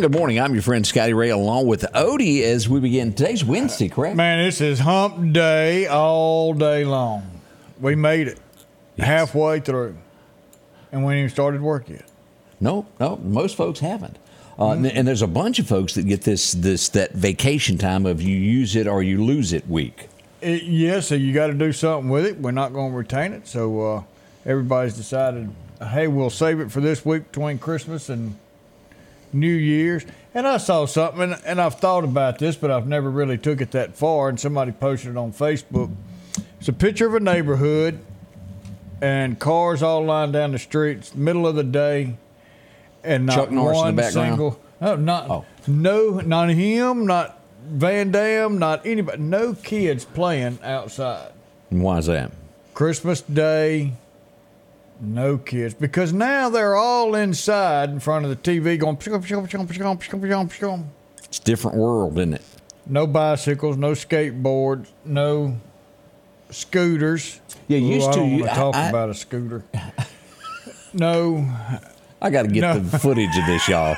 And good morning. I'm your friend Scotty Ray along with Odie as we begin today's Wednesday, correct? Man, this is hump day all day long. We made it Yes. halfway through, and we ain't even started work yet. No, no, most folks haven't. Uh, and- And there's a bunch of folks that get this this that vacation time of you use it or you lose it week. It, yeah, so you got to do something with it. We're not going to retain it, so uh, everybody's decided, hey, we'll save it for this week between Christmas and New Year's. And I saw something, and, I've thought about this, but I've never really took it that far. And somebody posted it on Facebook. It's a picture of a neighborhood, and cars all lined down the streets, middle of the day, and not Chuck Norris in the one background? single. No, not Oh. no, not him, not Van Damme, not anybody. No kids playing outside. Why is that? Christmas Day, no kids because now they're all inside in front of the TV going. pshum, pshum, pshum, pshum, pshum, pshum, pshum. It's a different world, isn't it? No bicycles, no skateboards, no scooters. Yeah, Ooh, used I to, you- talk I- about a scooter. no, I got to get No. the footage of this, y'all.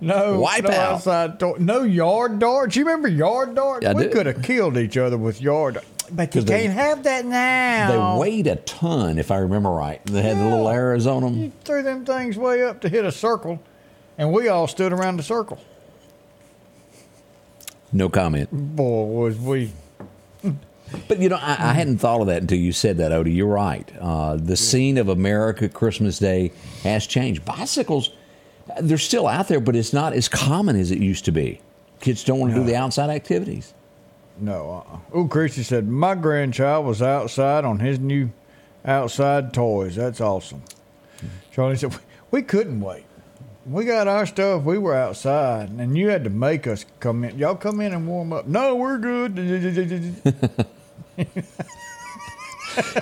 no, Wipe no out. outside door, no yard darts. You remember yard darts? I we could have killed each other with yard. But you 'Cause they- can't have that now. They weighed a ton, if I remember right. They had the little arrows on them. You threw them things way up to hit a circle, and we all stood around the circle. No comment. Boy, was we. But you know, I, I hadn't thought of that until you said that, Odie. You're right. Uh, the scene of America Christmas Day has changed. Bicycles, they're still out there, but it's not as common as it used to be. Kids don't want to do the outside activities. No. Uh-uh. Oh, said, my grandchild was outside on his new outside toys. That's awesome. Charlie said, we couldn't wait. We got our stuff. We were outside, and you had to make us come in. Y'all come in and warm up. No, we're good.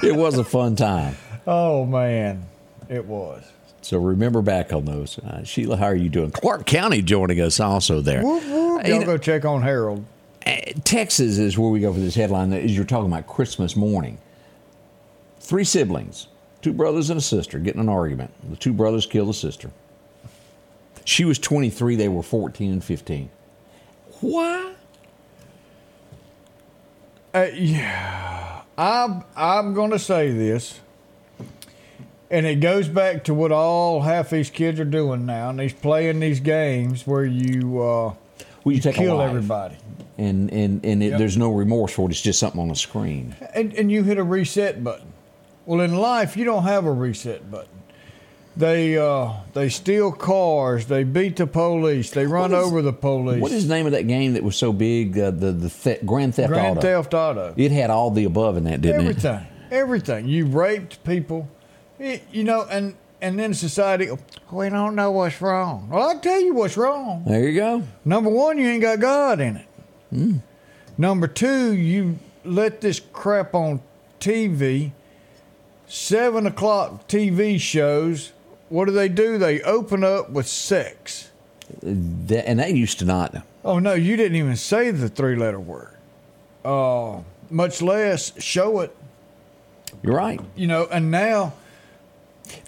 It was a fun time. oh man, it was. So remember back on those. Uh, Sheila, how are you doing? Clark County joining us also there. Whoop, whoop. Y'all go check on Harold. Uh, Texas is where we go for this headline. As you're talking about Christmas morning, three siblings, two brothers and a sister, getting an argument. The two brothers kill the sister. She was 23; they were 14 and 15. Why? Uh, yeah, I'm I'm going to say this, and it goes back to what all half these kids are doing now, and he's playing these games where you uh, Well, you take a kill everybody, and and and it, Yep. there's no remorse for it. It's just something on the screen. and and you hit a reset button. Well, in life, you don't have a reset button. They uh, they steal cars, they beat the police, they run is- over the police. What is the name of that game that was so big? Uh, the the the Grand Theft Grand Auto. Theft Auto? It had all the above in that, didn't it? everything, everything. You raped people, It- you know, and and then society. We don't know what's wrong. Well, I tell you what's wrong. There you go. Number one, you ain't got God in it. Hmm. Number two, you let this crap on TV. Seven o'clock TV shows. What do they do? They open up with sex. That, and that used to not. Oh no, you didn't even say the three-letter word. Uh, much less show it. You're right. You know, and now.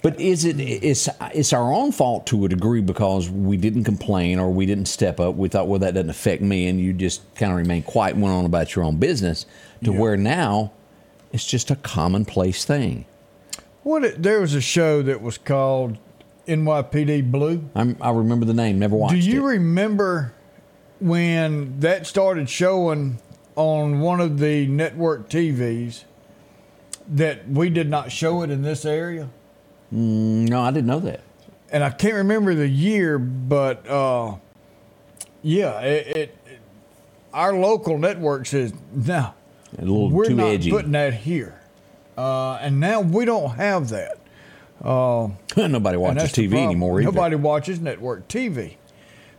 But is it it's it's our own fault to a degree because we didn't complain or we didn't step up. We thought, well, that doesn't affect me, and you just kind of remain quiet and went on about your own business. To where now it's just a commonplace thing. What it, there was a show that was called NYPD Blue. I'm, I remember the name. Never watched Do you it. remember when that started showing on one of the network TVs that we did not show it in this area? No, I didn't know that. And I can't remember the year, but uh, yeah, it, it, it- our local network says no, A little we're too not edgy. putting that here. Uh, and now we don't have that. Nobody watches TV anymore. Either. Nobody watches network TV.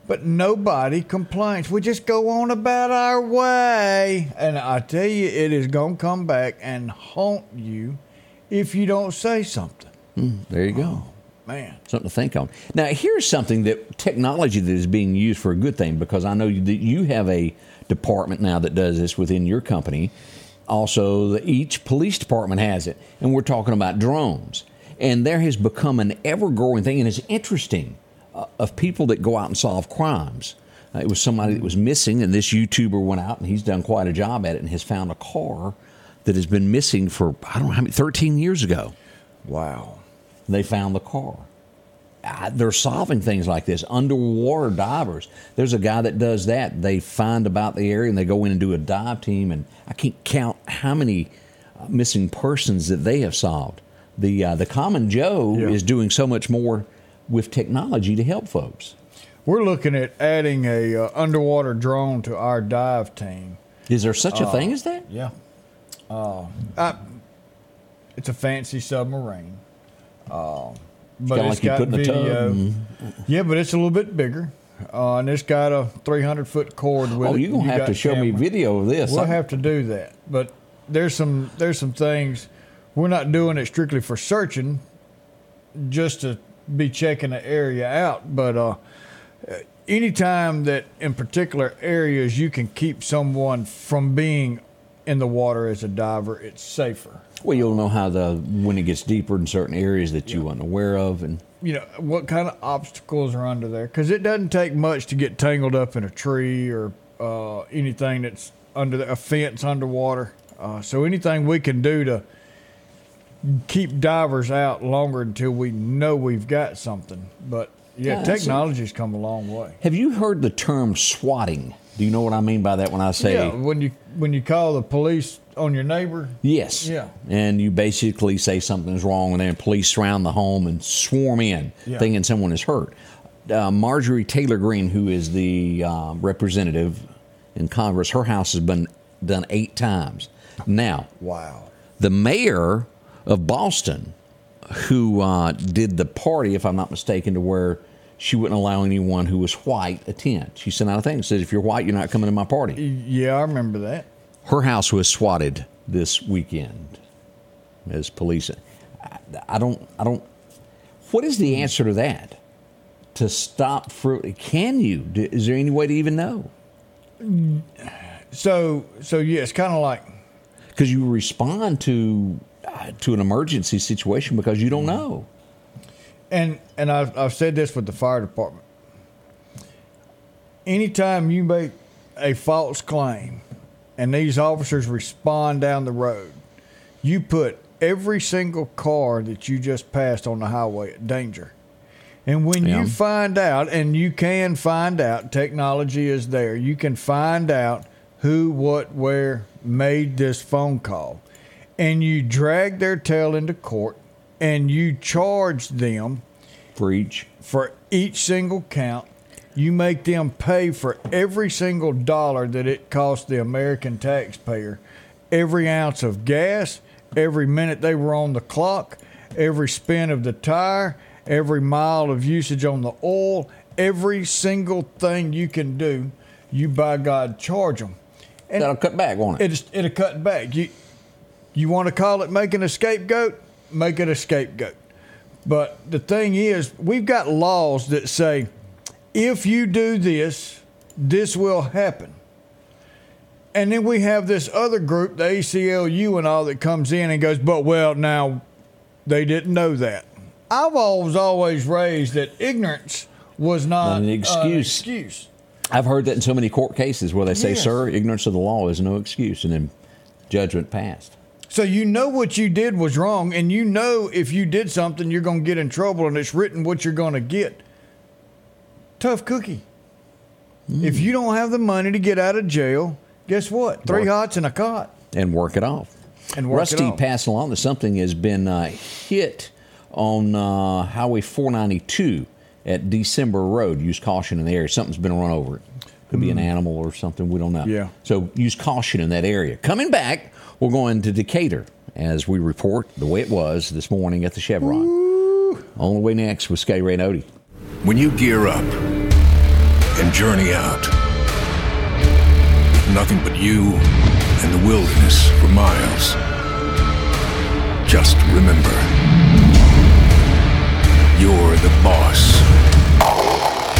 But nobody complains. We just go on about our way. And I tell you, it is going to come back and haunt you if you don't say something. There you go. Man. something to think on. Now, here's something that technology that is being used for a good thing because I know that you have a department now that does this within your company. Also, the, each police department has it, and we're talking about drones. And there has become an ever growing thing, and it's interesting. uh, of people that go out and solve crimes. Uh, it was somebody that was missing, and this YouTuber went out and he's done quite a job at it and has found a car that has been missing for I don't know how many 13 years ago. Wow. They found the car. Uh, they're solving things like this. Underwater divers. There's a guy that does that. They find about the area and they go in and do a dive team, and I can't count how many uh, missing persons that they have solved. The uh, the common Joe Yeah. is doing so much more with technology to help folks. We're looking at adding a uh, underwater drone to our dive team. Is there such a thing as that? Yeah. Uh, I, it's a fancy submarine. Uh, but kinda it's like got put in a video. Mm-hmm. Yeah, but it's a little bit bigger. Uh, and it's got a 300 foot cord with Oh, it. you're gonna You have to show me video of this. We'll have to do that. But there's some there's some things we're not doing it strictly for searching, just to be checking the area out. But uh, anytime that in particular areas you can keep someone from being in the water as a diver, it's safer. Well, you'll know how the when it gets deeper in certain areas that you weren't aware of, and You know what kind of obstacles are under there because it doesn't take much to get tangled up in a tree or uh, anything that's under the, a fence underwater. Uh, so anything we can do to keep divers out longer until we know we've got something. But yeah, Yeah, technology's come a long way. Have you heard the term swatting? Do you know what I mean by that when I say Yeah, when you when you call the police on your neighbor, yes? Yeah. And you basically say something's wrong, and then police surround the home and swarm in, Yeah. thinking someone is hurt. Uh, Marjorie Taylor Greene, who is the uh, representative in Congress, her house has been done eight times. Now, wow. the mayor of Boston, who uh, did the party, if I'm not mistaken, to where she wouldn't allow anyone who was white attend. She sent out a thing that said, "If you're white, you're not coming to my party." Yeah, I remember that. Her house was swatted this weekend as police. I, I don't. I don't. What is the answer to that? To stop fruit? Can you? Is there any way to even know? So so yeah, it's kind of like Because you respond to uh, to an emergency situation because you don't know. And and I've, I've said this with the fire department. Anytime you make a false claim, and these officers respond down the road, you put every single car that you just passed on the highway at danger. And when Yeah. you find out, and you can find out, technology is there. You can find out who, what, where made this phone call, and you drag their tail into court, and you charge them For each for each single count. You make them pay for every single dollar that it cost the American taxpayer, every ounce of gas, every minute they were on the clock, every spin of the tire, every mile of usage on the oil, every single thing you can do, you by God charge them. And that'll cut back, won't it? it's, it'll cut back. You you want to call it making a scapegoat? Make it a scapegoat. But the thing is, we've got laws that say if you do this, this will happen. And then we have this other group, the ACLU and all, that comes in and goes, but well, now they didn't know that. I've always always raised that ignorance was not, Not an excuse. excuse. I've heard that in so many court cases where they say, Yes. "Sir, ignorance of the law is no excuse," and then judgment passed. So you know what you did was wrong, and you know if you did something, you're going to get in trouble, and it's written what you're going to get. Tough cookie. If you don't have the money to get out of jail, guess what? Three Work. hots and a cot. and work it off. And work it Rusty off. passed along that something has been uh, hit on uh, Highway 492 at December Road. Use caution in the area. Something's been run over it. Could be an animal or something. We don't know. Hmm. Yeah. So use caution in that area. Coming back, we're going to Decatur as we report the way it was this morning at the Chevron. On the way next with Sky Ray When you gear up and journey out, nothing but you and the wilderness for miles. Just remember, you're the boss.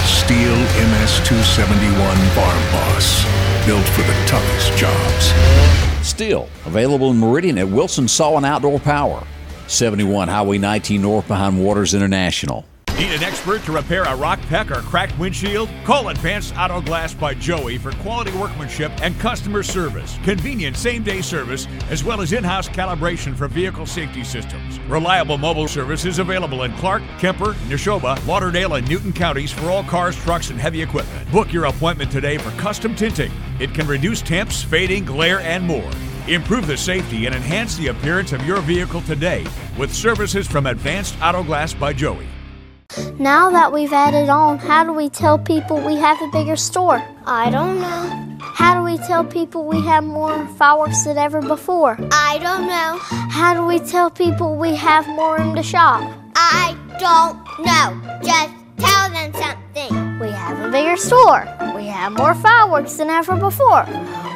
Stihl MS-271 Farm Boss, built for the toughest jobs. Still available in Meridian at Wilson Saw and Outdoor Power. 71 Highway 19 North behind Waters International. Need an expert to repair a rock peck or cracked windshield? Call Advanced Auto Glass by Joey for quality workmanship and customer service, convenient same day service, as well as in house calibration for vehicle safety systems. Reliable mobile service is available in Clark, Kemper, Neshoba, Lauderdale, and Newton counties for all cars, trucks, and heavy equipment. Book your appointment today for custom tinting. It can reduce temps, fading, glare, and more. Improve the safety and enhance the appearance of your vehicle today with services from Advanced Auto Glass by Joey. Now that we've added on, how do we tell people we have a bigger store? I don't know. How do we tell people we have more fireworks than ever before? I don't know. How do we tell people we have more room to shop? I don't know. Just tell them something. We have a bigger store. We have more fireworks than ever before.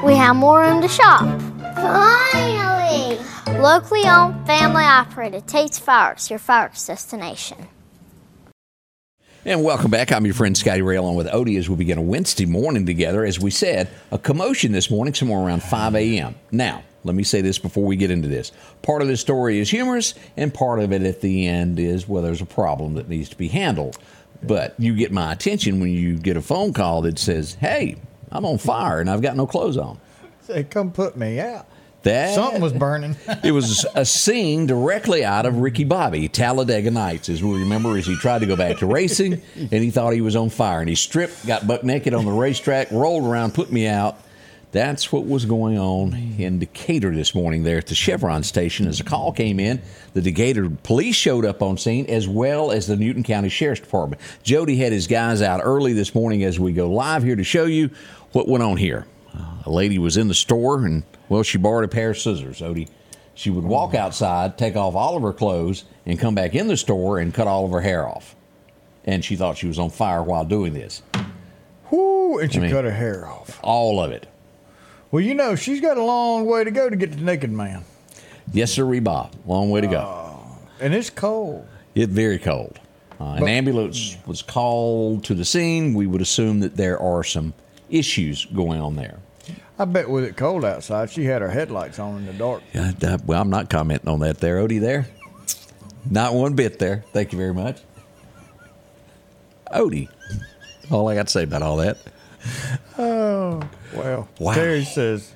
We have more room to shop. Finally! Locally owned, family operated Tate's Fireworks, your fireworks destination. And welcome back. I'm your friend Scotty Ray along with Odie as we begin a Wednesday morning together. As we said, a commotion this morning, somewhere around 5 a.m. Now, let me say this before we get into this. Part of the story is humorous, and part of it at the end is, well, there's a problem that needs to be handled. But you get my attention when you get a phone call that says, hey, I'm on fire and I've got no clothes on. Say, come put me out. That Something was burning. it was a scene directly out of Ricky Bobby, Talladega Nights, as we remember, as he tried to go back to racing and he thought he was on fire. And he stripped, got buck naked on the racetrack, rolled around, put me out. That's what was going on in Decatur this morning there at the Chevron station as a call came in. The Decatur police showed up on scene as well as the Newton County Sheriff's Department. Jody had his guys out early this morning as we go live here to show you what went on here. A lady was in the store and, well, she borrowed a pair of scissors, Odie. She would walk outside, take off all of her clothes, and come back in the store and cut all of her hair off. And she thought she was on fire while doing this. Whoo, and she I mean- cut her hair off. All of it. Well, you know, she's got a long way to go to get to Naked Man. Yes, sir, Bob. Long way to go. And it's cold. It's very cold. Uh, an ambulance was called to the scene. We would assume that there are some issues going on there. I bet with it cold outside, she had her headlights on in the dark. Yeah, well, I'm not commenting on that there, Odie. There, not one bit there. Thank you very much, Odie. All I got to say about all that. Oh, well. Wow. Terry says,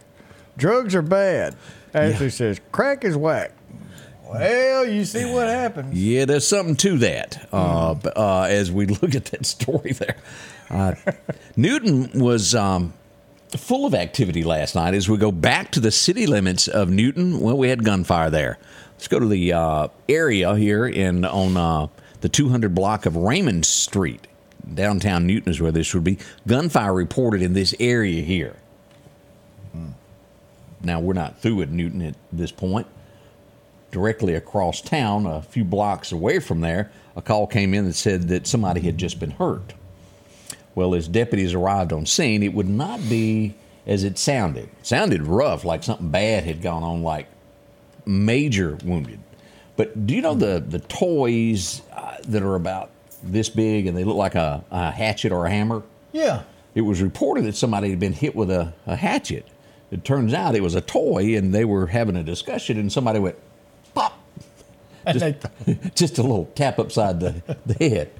drugs are bad. Ashley says, crack is whack. Well, you see what happens. Yeah, there's something to that. Uh, b- uh, as we look at that story there, uh, Newton was um, full of activity last night. As we go back to the city limits of Newton, well, we had gunfire there. Let's go to the uh, area here in on uh, the 200 block of Raymond Street, downtown Newton is where this would be. Gunfire reported in this area here. Now we're not through at Newton at this point directly across town, a few blocks away from there, a call came in that said that somebody had just been hurt. Well, as deputies arrived on scene, it would not be as it sounded. It sounded rough, like something bad had gone on, like major wounded. But do you know the the toys uh, that are about this big and they look like a, a hatchet or a hammer? Yeah. It was reported that somebody had been hit with a, a hatchet. It turns out it was a toy, and they were having a discussion, and somebody went just, just a little tap upside the, the head,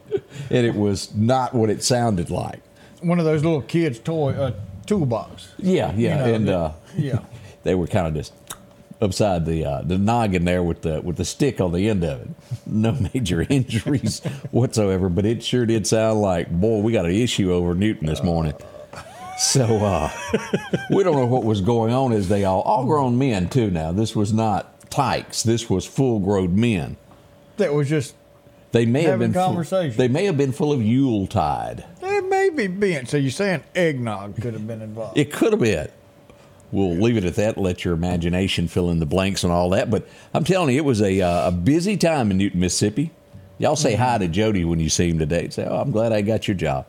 and it was not what it sounded like. one of those little kids' toy uh, toolbox. Yeah, yeah, You know, and the- uh, yeah. they were kind of just upside the uh, the noggin there with the with the stick on the end of it. No major injuries whatsoever, but it sure did sound like boy, we got an issue over Newton this morning. So uh, we don't know what was going on as they all all grown men too. Now this was not tykes. This was full grown men. That was just, They may have Having been full- conversation. they may have been full of Yule tide. there may be bent. So you're saying eggnog could have been involved. It could have been. We'll leave it at that. Let your imagination fill in the blanks and all that. But I'm telling you, it was a, uh, a busy time in Newton, Mississippi. Y'all say hi to Jody when you see him today. Say, "Oh, I'm glad I got your job."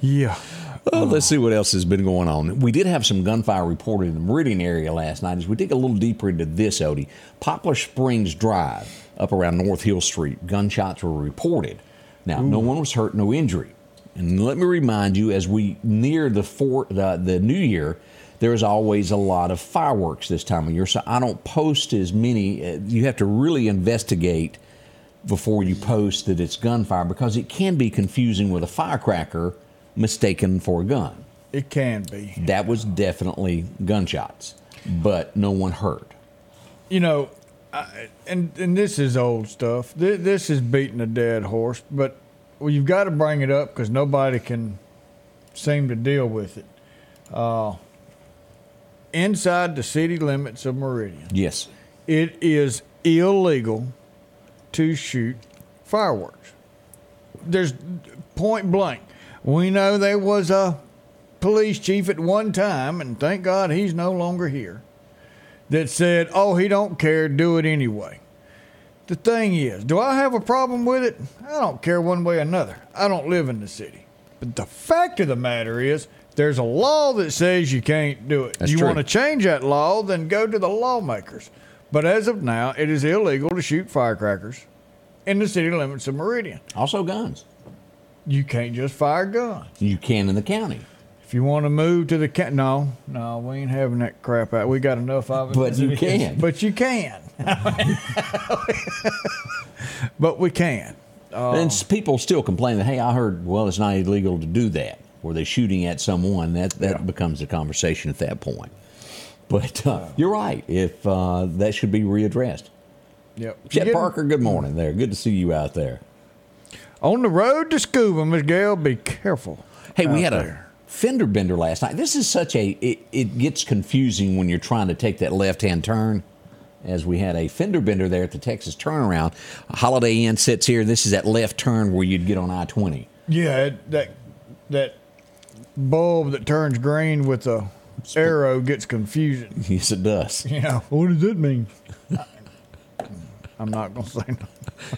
yeah. Well, let's see what else has been going on. We did have some gunfire reported in the Meridian area last night. As we dig a little deeper into this, Odie, Poplar Springs Drive up around North Hill Street, gunshots were reported. Now, no one was hurt, no injury. And let me remind you, as we near the four, the, the New Year, there is always a lot of fireworks this time of year. So I don't post as many. uh, You have to really investigate before you post that it's gunfire because it can be confusing with a firecracker mistaken for a gun. It can be. That was definitely gunshots, but no one hurt. You know, I, and and this is old stuff. This, this is beating a dead horse, but well, you've got to bring it up because nobody can seem to deal with it. Uh, inside the city limits of Meridian, Yes. it is illegal to shoot fireworks. There's point blank. We know there was a police chief at one time, and thank God he's no longer here, that said, "Oh, he don't care, do it anyway." The thing is, do I have a problem with it? I don't care one way or another. I don't live in the city. But the fact of the matter is, there's a law that says you can't do it. That's you true. want to change that law, then go to the lawmakers. But as of now, it is illegal to shoot firecrackers in the city limits of Meridian. Also guns. You can't just fire guns. You can in the county. If you want to move to the ca- no, no, we ain't having that crap out. We got enough of it. But you can. But you can. but we can. And people still complain that, hey, I heard, well, it's not illegal to do that. Were they shooting at someone? That that Yeah. becomes a conversation at that point. But uh, you're right. If uh, that should be readdressed. Yep. Chet Parker, good morning there. Good to see you out there. On the road to Scooba, Miss Gail, be careful. Hey, we had there. a fender bender last night. This is such a it, it gets confusing when you're trying to take that left hand turn. As we had a fender bender there at the Texas turnaround. Holiday Inn sits here. This is that left turn where you'd get on I twenty. Yeah, it- that that bulb that turns green with the arrow gets confusing. Yes, it does. You know, what does that mean? I'm not gonna say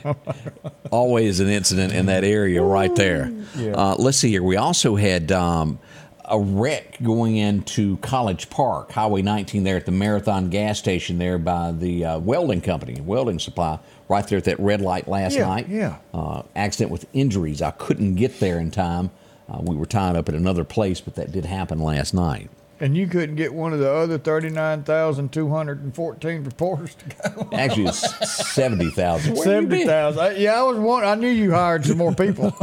no. always an incident in that area right there. Yeah. Uh, let's see here. We also had um, a wreck going into College Park, Highway 19, there at the Marathon gas station there by the uh, welding company, welding supply, right there at that red light last Yeah, night. yeah. Uh, accident with injuries. I couldn't get there in time. Uh, we were tied up at another place, but that did happen last night. And you couldn't get one of the other thirty-nine thousand two hundred and fourteen reporters to go. Actually, it's 70,000. Where you Seventy been? thousand. Yeah, I was one. I knew you hired some more people.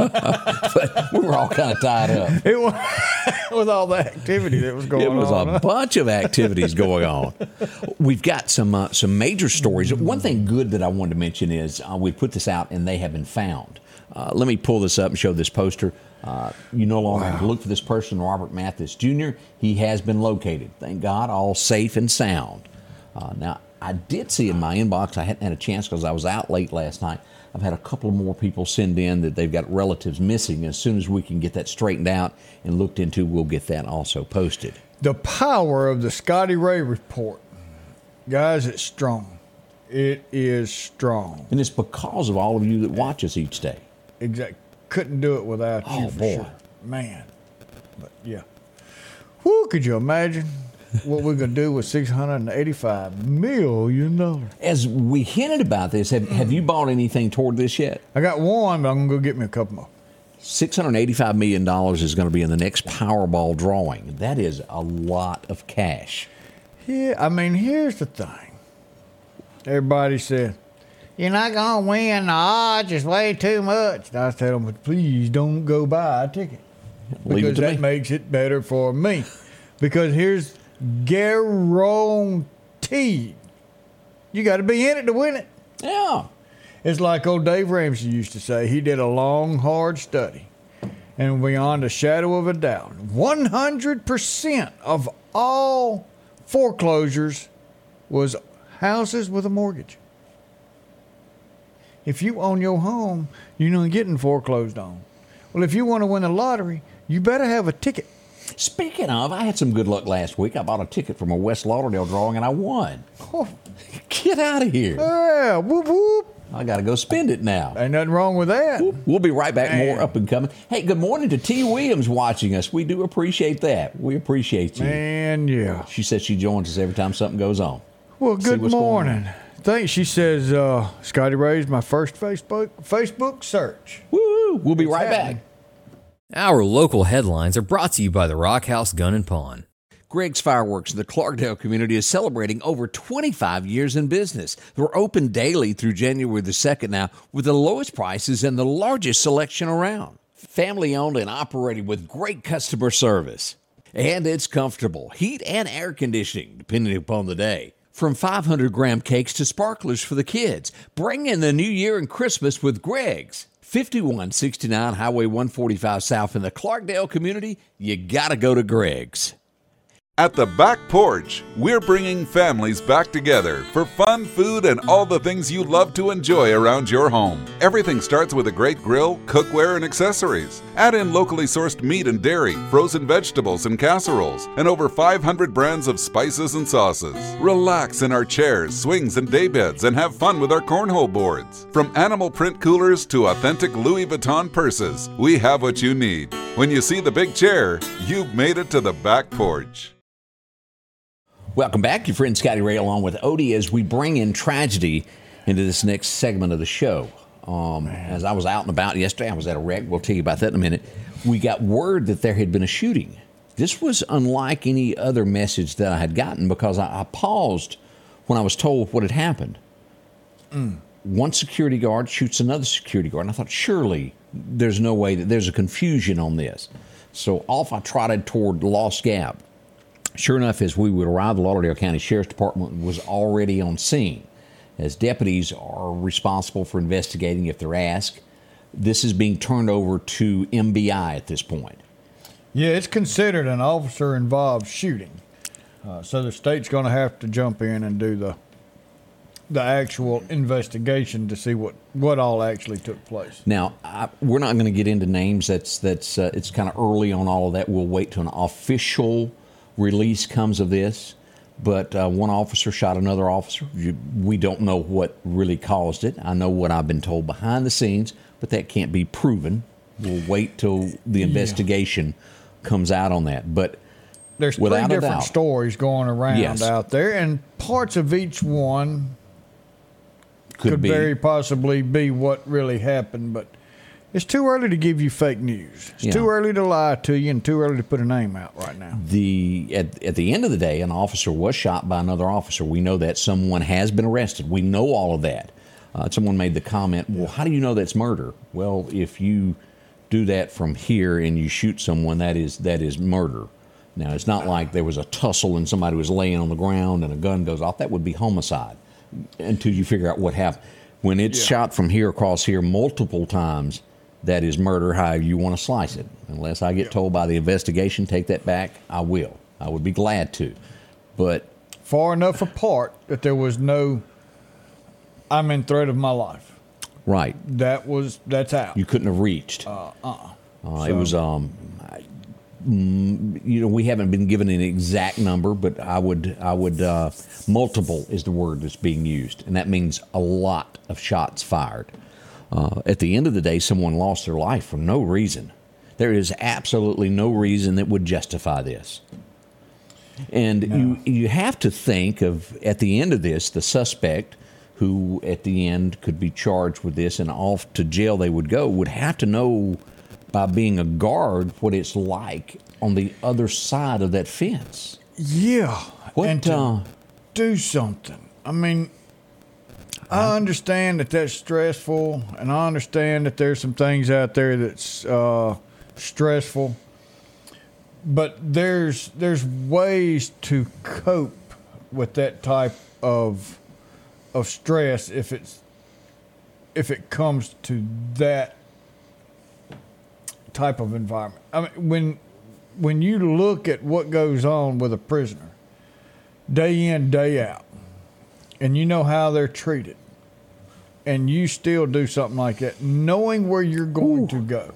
We were all kind of tied up. it was with all the activity that was going on. It was on. a bunch of activities going on. We've got some uh, some major stories. One thing good that I wanted to mention is uh, we put this out and they have been found. Uh, let me pull this up and show this poster. Uh, you no longer have to look for this person, Robert Mathis Jr. He has been located. Thank God, all safe and sound. Uh, now, I did see in my inbox, I hadn't had a chance because I was out late last night. I've had a couple more people send in that they've got relatives missing. As soon as we can get that straightened out and looked into, we'll get that also posted. the power of the Scotty Ray report, guys. It's strong. It is strong. And it's because of all of you that watch us each day. Exact. Couldn't do it without you Oh, for boy. sure, man. But yeah. Whoo! Could you imagine what we're gonna do with six hundred and eighty-five million dollars? As we hinted about this, have, have you bought anything toward this yet? I got one, but I'm gonna go get me a couple more. $685 million is going to be in the next Powerball drawing. That is a lot of cash. Yeah, I mean, here's the thing. Everybody said, You're not going to win. The odds is way too much. And I tell them, Please don't go buy a ticket. Because that me. makes it better for me. Because here's guaranteed you got to be in it to win it. Yeah. It's like old Dave Ramsey used to say. He did a long, hard study. And beyond a shadow of a doubt, 100% of all foreclosures was houses with a mortgage. If you own your home, you're not getting foreclosed on. Well, if you want to win the lottery, you better have a ticket. Speaking of, I had some good luck last week. I bought a ticket from a West Lauderdale drawing and I won. Oh, Get out of here. yeah, whoop, whoop. I got to go spend it now. Ain't nothing wrong with that. We'll be right back. More up and coming. Hey, good morning to T. Williams watching us. We do appreciate that. We appreciate you. Man, yeah. She says she joins us every time something goes on. Well, good morning. Thank she says uh, Scotty Ray's my first Facebook Facebook search. Woo! We'll be right happening. back. Our local headlines are brought to you by the Rock House Gun and Pawn. Greg's Fireworks in the Clarkdale community is celebrating over 25 years in business. They're open daily through January the 2nd now with the lowest prices and the largest selection around. Family owned and operated with great customer service. And it's comfortable, heat and air conditioning, depending upon the day. From 500 gram cakes to sparklers for the kids. Bring in the new year and Christmas with Greg's. 5169 Highway 145 South in the Clarkdale community. You gotta go to Greg's. At the Back Porch, we're bringing families back together for fun, food, and all the things you love to enjoy around your home. Everything starts with a great grill, cookware, and accessories. Add in locally sourced meat and dairy, frozen vegetables and casseroles, and over 500 brands of spices and sauces. Relax in our chairs, swings, and daybeds and have fun with our cornhole boards. From animal print coolers to authentic Louis Vuitton purses, we have what you need. When you see the big chair, you've made it to the Back Porch. Welcome back, your friend Scotty Ray, along with Odie, as we bring in tragedy into this next segment of the show. Um, as I was out and about yesterday, I was at a wreck. We'll tell you about that in a minute. We got word that there had been a shooting. This was unlike any other message that I had gotten because I, I paused when I was told what had happened. One security guard shoots another security guard, and I thought, surely there's no way that there's a confusion on this. So off I trotted toward Lost Gap. Sure enough, as we would arrive, the Lauderdale County Sheriff's Department was already on scene. As deputies are responsible for investigating if they're asked, this is being turned over to MBI at this point. Yeah, it's considered an officer involved shooting. Uh, so the state's going to have to jump in and do the the actual investigation to see what, what all actually took place. Now, I, we're not going to get into names. That's that's uh, it's kind of early on all of that. We'll wait to an official release comes of this. But uh, one officer shot another officer. You, we don't know what really caused it. I know what I've been told behind the scenes, but that can't be proven. We'll wait till the investigation comes out on that. But There's three different doubt. stories going around Yes. out there, and parts of each one could, could very possibly be what really happened, but it's too early to give you fake news. It's Yeah. too early to lie to you and too early to put a name out right now. the at, at the end of the day, an officer was shot by another officer. We know that someone has been arrested. We know all of that. Uh, someone made the comment, "Well, how do you know that's murder?" Well, if you do that from here and you shoot someone, that is that is murder. Now, it's not like there was a tussle and somebody was laying on the ground and a gun goes off. That would be homicide until you figure out what happened. When it's Yeah. shot from here across here multiple times, that is murder, however you want to slice it. Unless I get told by the investigation, take that back, I will. I would be glad to. But Far enough apart that there was no I'm in threat of my life. right, That was that's out. you couldn't have reached. uh, uh-uh. Uh, It was, um, I- mm, you know, we haven't been given an exact number, but I would, I would, uh, multiple is the word that's being used, and that means a lot of shots fired. Uh, at the end of the day, someone lost their life for no reason. There is absolutely no reason that would justify this. And you, you have to think of, at the end of this, the suspect who at the end could be charged with this and off to jail they would go would have to know by being a guard what it's like on the other side of that fence. Yeah. What, and to uh, do something. I mean, I understand that that's stressful, and I understand that there's some things out there that's uh, stressful. But there's there's ways to cope with that type of of stress if it's if it comes to that type of environment. I mean, when when you look at what goes on with a prisoner, day in day out, and you know how they're treated, and you still do something like that, knowing where you're going to go.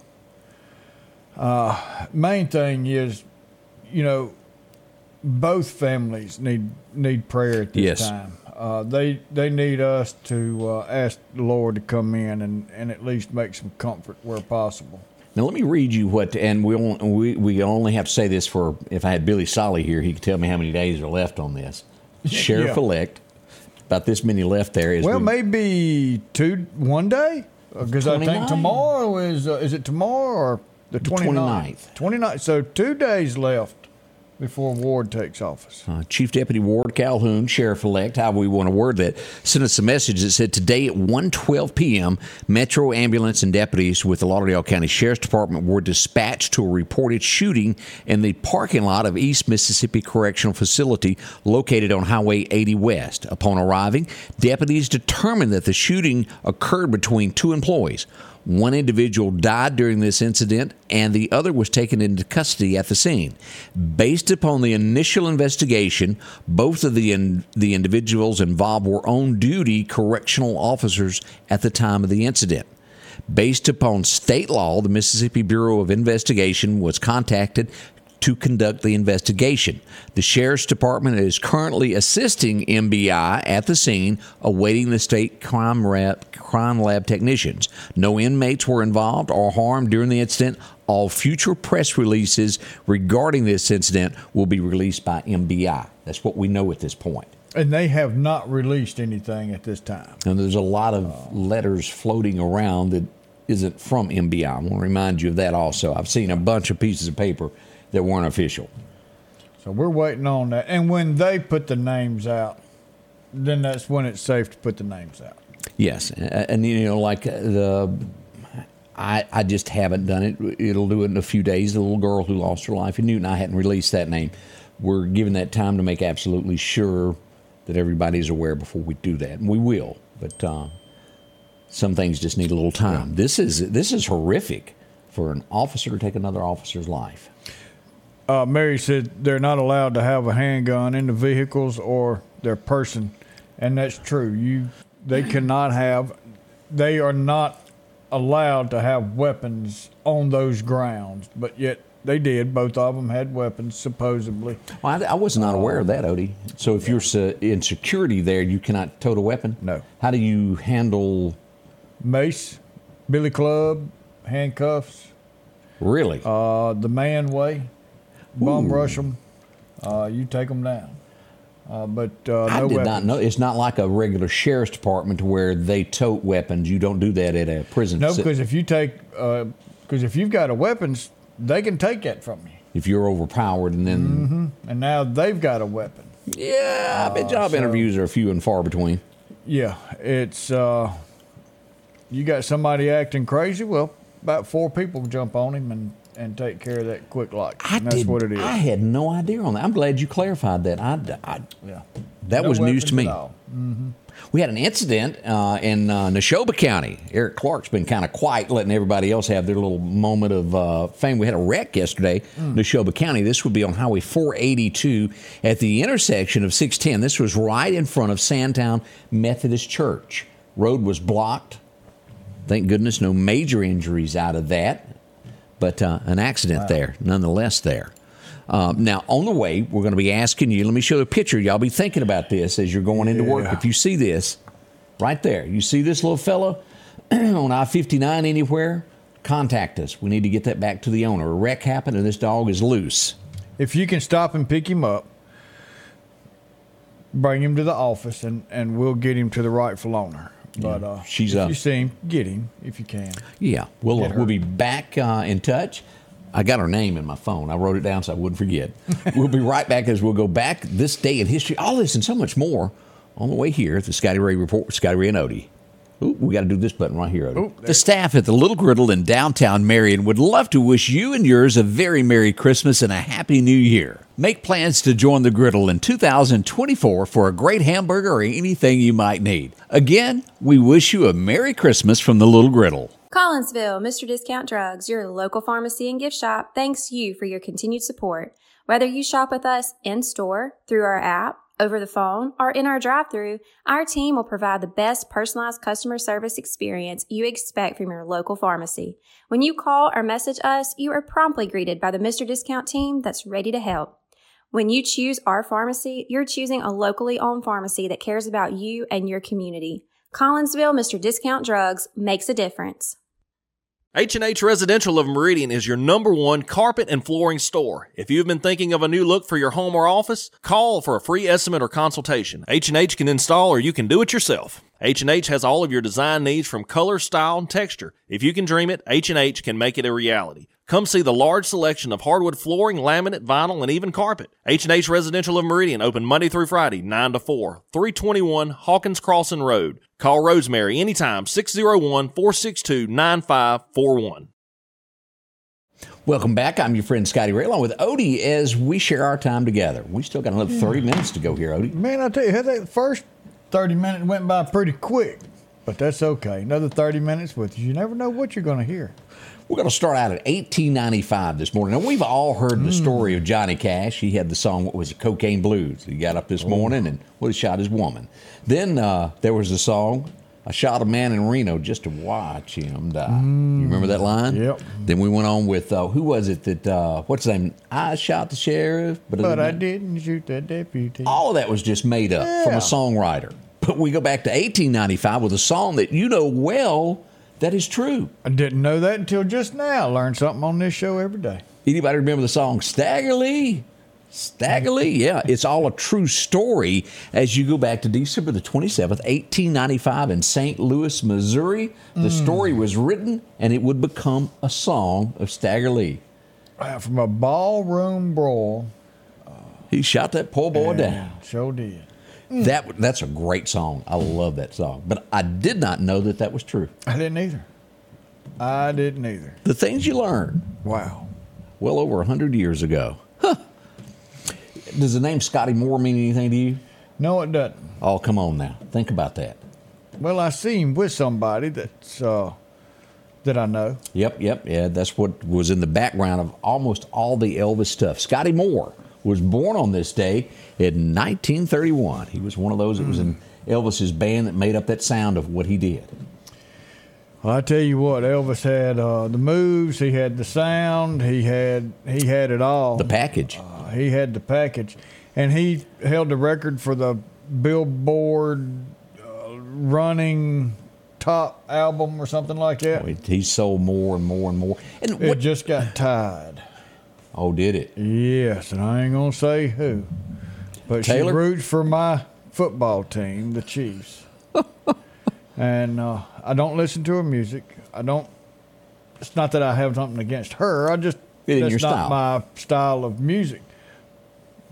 Uh, main thing is, you know, both families need need prayer at this Yes. time. Uh, they they need us to uh, ask the Lord to come in and, and at least make some comfort where possible. Now let me read you what, and we only, we we only have to say this for if I had Billy Sollie here, he could tell me how many days are left on this. Sheriff elect, about this many left there. Is Well, we- maybe two one day because I think tomorrow is uh, is it tomorrow or the 29th? 29th. 29th. So two days left before Ward takes office. Uh, Chief Deputy Ward Calhoun, Sheriff-elect, however we want to word that, sent us a message that said today at 1:12 p.m., Metro ambulance and deputies with the Lauderdale County Sheriff's Department were dispatched to a reported shooting in the parking lot of East Mississippi Correctional Facility located on Highway 80 West. Upon arriving, deputies determined that the shooting occurred between two employees. One individual died during this incident, and the other was taken into custody at the scene. Based upon the initial investigation, both of the in, the individuals involved were on duty correctional officers at the time of the incident. Based upon state law, the Mississippi Bureau of Investigation was contacted to conduct the investigation. The Sheriff's Department is currently assisting MBI at the scene, awaiting the state crime, rep, crime lab technicians. No inmates were involved or harmed during the incident. All future press releases regarding this incident will be released by MBI. That's what we know at this point. And they have not released anything at this time. And there's a lot of letters floating around that isn't from MBI. I want to remind you of that also. I've seen a bunch of pieces of paper that weren't official. So we're waiting on that. And when they put the names out, then that's when it's safe to put the names out. Yes, and, you know, like uh, the, I I just haven't done it. It'll do it in a few days. The little girl who lost her life in Newton, I hadn't released that name. We're giving that time to make absolutely sure that everybody's aware before we do that, and we will. But uh, some things just need a little time. This is this is horrific for an officer to take another officer's life. Uh, Mary said they're not allowed to have a handgun in the vehicles or their person, and that's true. You, they cannot have. They are not allowed to have weapons on those grounds, but yet they did. Both of them had weapons, supposedly. Well, I, I was not aware of that, Odie. So if you're se- in security there, you cannot tote a weapon. No. How do you handle? Mace, billy club, handcuffs, Really? uh, the man way, bum rush them. Uh, you take them down. Uh, but uh, I did weapons. not know. It's not like a regular sheriff's department where they tote weapons. You don't do that at a prison. No, because if you take, because if you've got a weapons, they can take that from you. if you're overpowered, and then And now they've got a weapon. yeah, I bet job so- interviews are few and far between. Yeah, it's uh, you got somebody acting crazy. Well, about four people jump on him and, and take care of that quick lock. I that's did. what it is. I had no idea on that. I'm glad you clarified that. I, I yeah, that No was news to me. all. We had an incident uh, in uh, Neshoba County. Eric Clark's been kind of quiet, letting everybody else have their little moment of uh, fame. We had a wreck yesterday, Neshoba County. This would be on Highway 482 at the intersection of 610. This was right in front of Sandtown Methodist Church. Road was blocked. Thank goodness, no major injuries out of that, but uh, an accident there, nonetheless. There. Um, now, on the way, we're going to be asking you. Let me show you a picture. Y'all be thinking about this as you're going into work. If you see this, right there, you see this little fella on I 59 anywhere, contact us. We need to get that back to the owner. A wreck happened and this dog is loose. If you can stop and pick him up, bring him to the office, and, and we'll get him to the rightful owner. But uh, she's if up. you see him, get him if you can. Yeah, we'll, her. we'll be back uh, in touch. I got her name in my phone. I wrote it down so I wouldn't forget. we'll be right back as we'll go back this day in history. All this and so much more on the way here at the Scotty Ray Report with Scotty Ray and Odie. Ooh, we got to do this button right here, Ooh, the staff at the Little Griddle in downtown Marion would love to wish you and yours a very Merry Christmas and a Happy New Year. Make plans to join the Griddle in 2024 for a great hamburger or anything you might need. Again, we wish you a Merry Christmas from the Little Griddle. Collinsville, Mr. Discount Drugs, your local pharmacy and gift shop, thanks you for your continued support. Whether you shop with us in store, through our app, over the phone, or in our drive through, our team will provide the best personalized customer service experience you expect from your local pharmacy. When you call or message us, you are promptly greeted by the Mr. Discount team that's ready to help. When you choose our pharmacy, you're choosing a locally owned pharmacy that cares about you and your community. Collinsville, Mr. Discount Drugs makes a difference. H&H Residential of Meridian is your number one carpet and flooring store. If you've been thinking of a new look for your home or office, call for a free estimate or consultation. H&H can install or you can do it yourself. H&H has all of your design needs from color, style, and texture. If you can dream it, H&H can make it a reality. Come see the large selection of hardwood flooring, laminate, vinyl, and even carpet. H&H Residential of Meridian open Monday through Friday, 9 to 4, 321 Hawkins Crossing Road. Call Rosemary anytime, 601-462-9541. Welcome back. I'm your friend Scotty Ray, along with Odie, as we share our time together. We still got another 30 hmm. minutes to go here, Odie. Man, I tell you, that first 30 minutes went by pretty quick, but that's okay. Another 30 minutes with you. You never know what you're going to hear. We're going to start out at 1895 this morning. Now, we've all heard the story of Johnny Cash. He had the song, what was it, Cocaine Blues. He got up this morning and well, he shot his woman. Then uh, there was the song, I shot a man in Reno just to watch him die. You remember that line? Yep. Then we went on with, uh, who was it that, uh, what's his name? I shot the sheriff. But, But I didn't shoot that deputy. all of that was just made up from a songwriter. But we go back to 1895 with a song that you know well that is true. I didn't know that until just now. Learn something on this show every day. Anybody remember the song Stagger Lee? Stagger Lee, yeah. It's all a true story as you go back to December the 27th, 1895 in St. Louis, Missouri. The story was written and it would become a song of Stagger Lee. Uh, From a ballroom brawl. He shot that poor boy down. Sure did. That that's a great song. I love that song. But I did not know that that was true. I didn't either. I didn't either. The things you learn Wow. well over a 100 years ago. Does the name Scotty Moore mean anything to you? No, it doesn't. Oh, come on now. Think about that. Well, I see him with somebody that's uh, that I know. Yep, yep, yeah. That's what was in the background of almost all the Elvis stuff. Scotty Moore was born on this day in 1931. He was one of those that was in Elvis's band that made up that sound of what he did. Well, I tell you what, Elvis had uh, the moves. He had the sound. He had he had it all. The package. Uh, he had the package, and he held the record for the Billboard uh, running top album or something like that. He sold more and more and more. And It what? just got tied. Oh, did it? Yes, and I ain't gonna say who, but Taylor? she roots for my football team, the Chiefs. and uh, I don't listen to her music. I don't. It's not that I have something against her. I just It ain't that's not style. my style of music.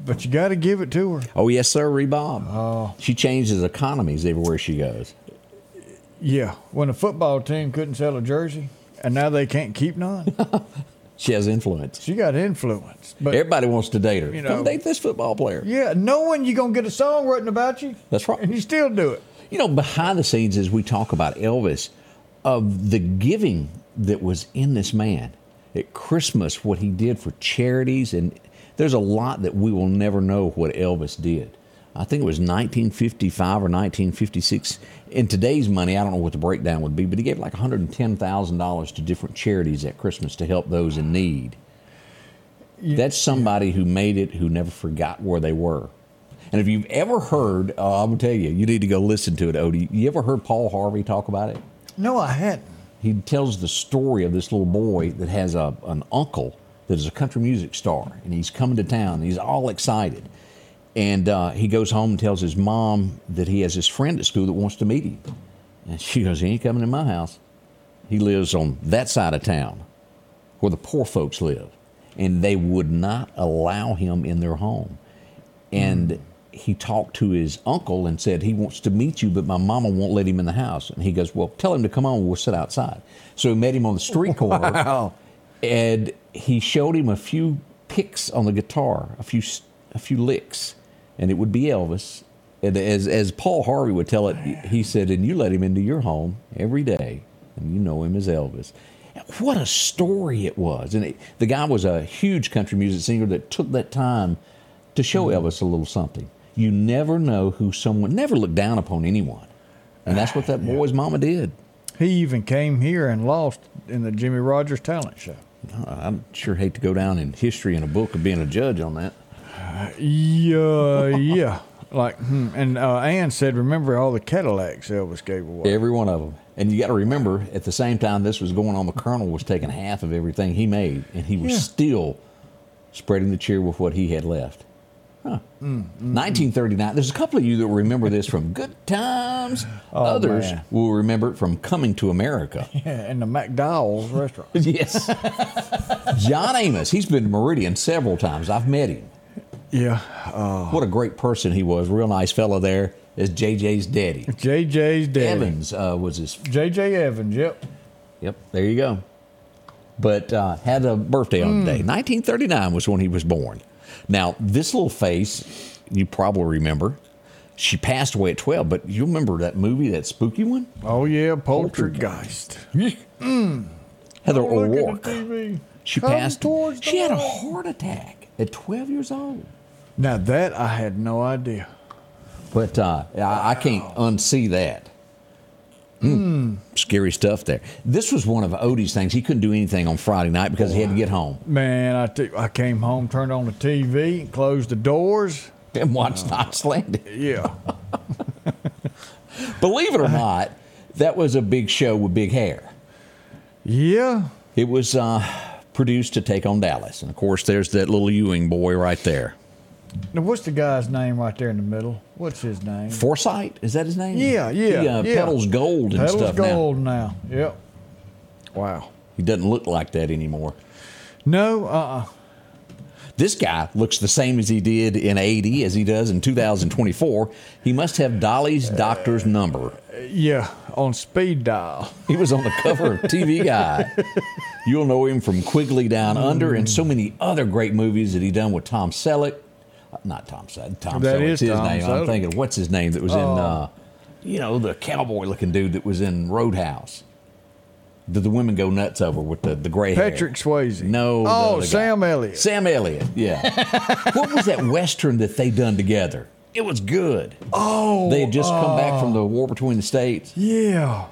But you got to give it to her. Oh, yes, sir, Bob. Oh. She changes economies everywhere she goes. Yeah, when a football team couldn't sell a jersey, and now they can't keep none, She has influence. she got influence. But Everybody wants to date her. You Come know- date this football player. yeah, knowing you're gonna get a song written about you, That's right. and you still do it. You know, behind the scenes, as we talk about Elvis, of the giving that was in this man at Christmas, what he did for charities, and there's a lot that we will never know what Elvis did. I think it was 1955 or 1956. In today's money, I don't know what the breakdown would be, but he gave like $110,000 to different charities at Christmas to help those in need. That's somebody who made it, who never forgot where they were. And if you've ever heard, uh, I'm gonna tell you, you need to go listen to it, Odie. You ever heard Paul Harvey talk about it? No, I hadn't. He tells the story of this little boy that has a, an uncle that is a country music star, and he's coming to town. And he's all excited, and uh, he goes home and tells his mom that he has his friend at school that wants to meet him. And she goes, "He ain't coming to my house. He lives on that side of town, where the poor folks live, and they would not allow him in their home." and he talked to his uncle and said he wants to meet you but my mama won't let him in the house and he goes well tell him to come on we'll sit outside so he met him on the street corner Wow. and he showed him a few picks on the guitar a few a few licks and it would be elvis and as as paul harvey would tell it he said and you let him into your home every day and you know him as elvis what a story it was and it, the guy was a huge country music singer that took that time to show mm-hmm. Elvis a little something. You never know who someone never look down upon anyone. And that's what that boy's mama did. He even came here and lost in the Jimmie Rodgers talent show. I sure hate to go down in history in a book of being a judge on that. Yeah, yeah. Like, hmm. and uh, Ann said, remember all the Cadillacs Elvis gave away. Every one of them. And you got to remember, at the same time this was going on, the colonel was taking half of everything he made, and he was Yeah. still spreading the cheer with what he had left. 1939. There's a couple of you that will remember this from Good Times. Oh, Others man. will remember it from Coming to America. Yeah, in the McDowell's restaurant. yes. John Amos. He's been to Meridian several times. I've met him. Yeah. What a great person he was. Real nice fellow there. Is JJ's daddy. JJ's daddy. Evans uh, was his. JJ Evans, yep. Yep, there you go. But uh, had a birthday on the day. 1939 was when he was born. Now, this little face, you probably remember. She passed away at 12, but you remember that movie, that spooky one? Oh, yeah, Poltergeist. Heather Oh, look at O'Rourke. She Come passed. towards She had a heart attack at 12 years old. Now, that I had no idea. But uh, I, I can't unsee that. Mm. Scary stuff there. This was one of Odie's things. He couldn't do anything on Friday night because he had to get home Man, I t- I came home, turned on the TV, closed the doors. and watch Knots Landing. Yeah. Believe it or not, that was a big show with big hair. Yeah. It was uh, produced to take on Dallas. And of course, there's that little Ewing boy right there. Now, what's the guy's name right there in the middle? What's his name? Forsythe, is that his name? Yeah, yeah. He uh, yeah. peddles gold and Peddles stuff now. gold now. Yep. Wow. He doesn't look like that anymore. No, uh uh This guy looks the same as he did in 80 as he does in 2024. He must have Dolly's doctor's number. Yeah, on speed dial. He was on the cover of TV Guide. You'll know him from Quigley Down Under and so many other great movies that he done with Tom Selleck. Uh, Not Tom Selleck. Tom That Selleck's is his Tom name. I'm Oh. thinking, what's his name that was in, uh, you know, the cowboy looking dude that was in Roadhouse. Did the women go nuts over with the, the gray hair. Patrick Swayze. No. Oh, guy. Sam Elliott. Sam Elliott, yeah. what was that Western that they done together? It was good. Oh, They had just come back from the war between the states. yeah.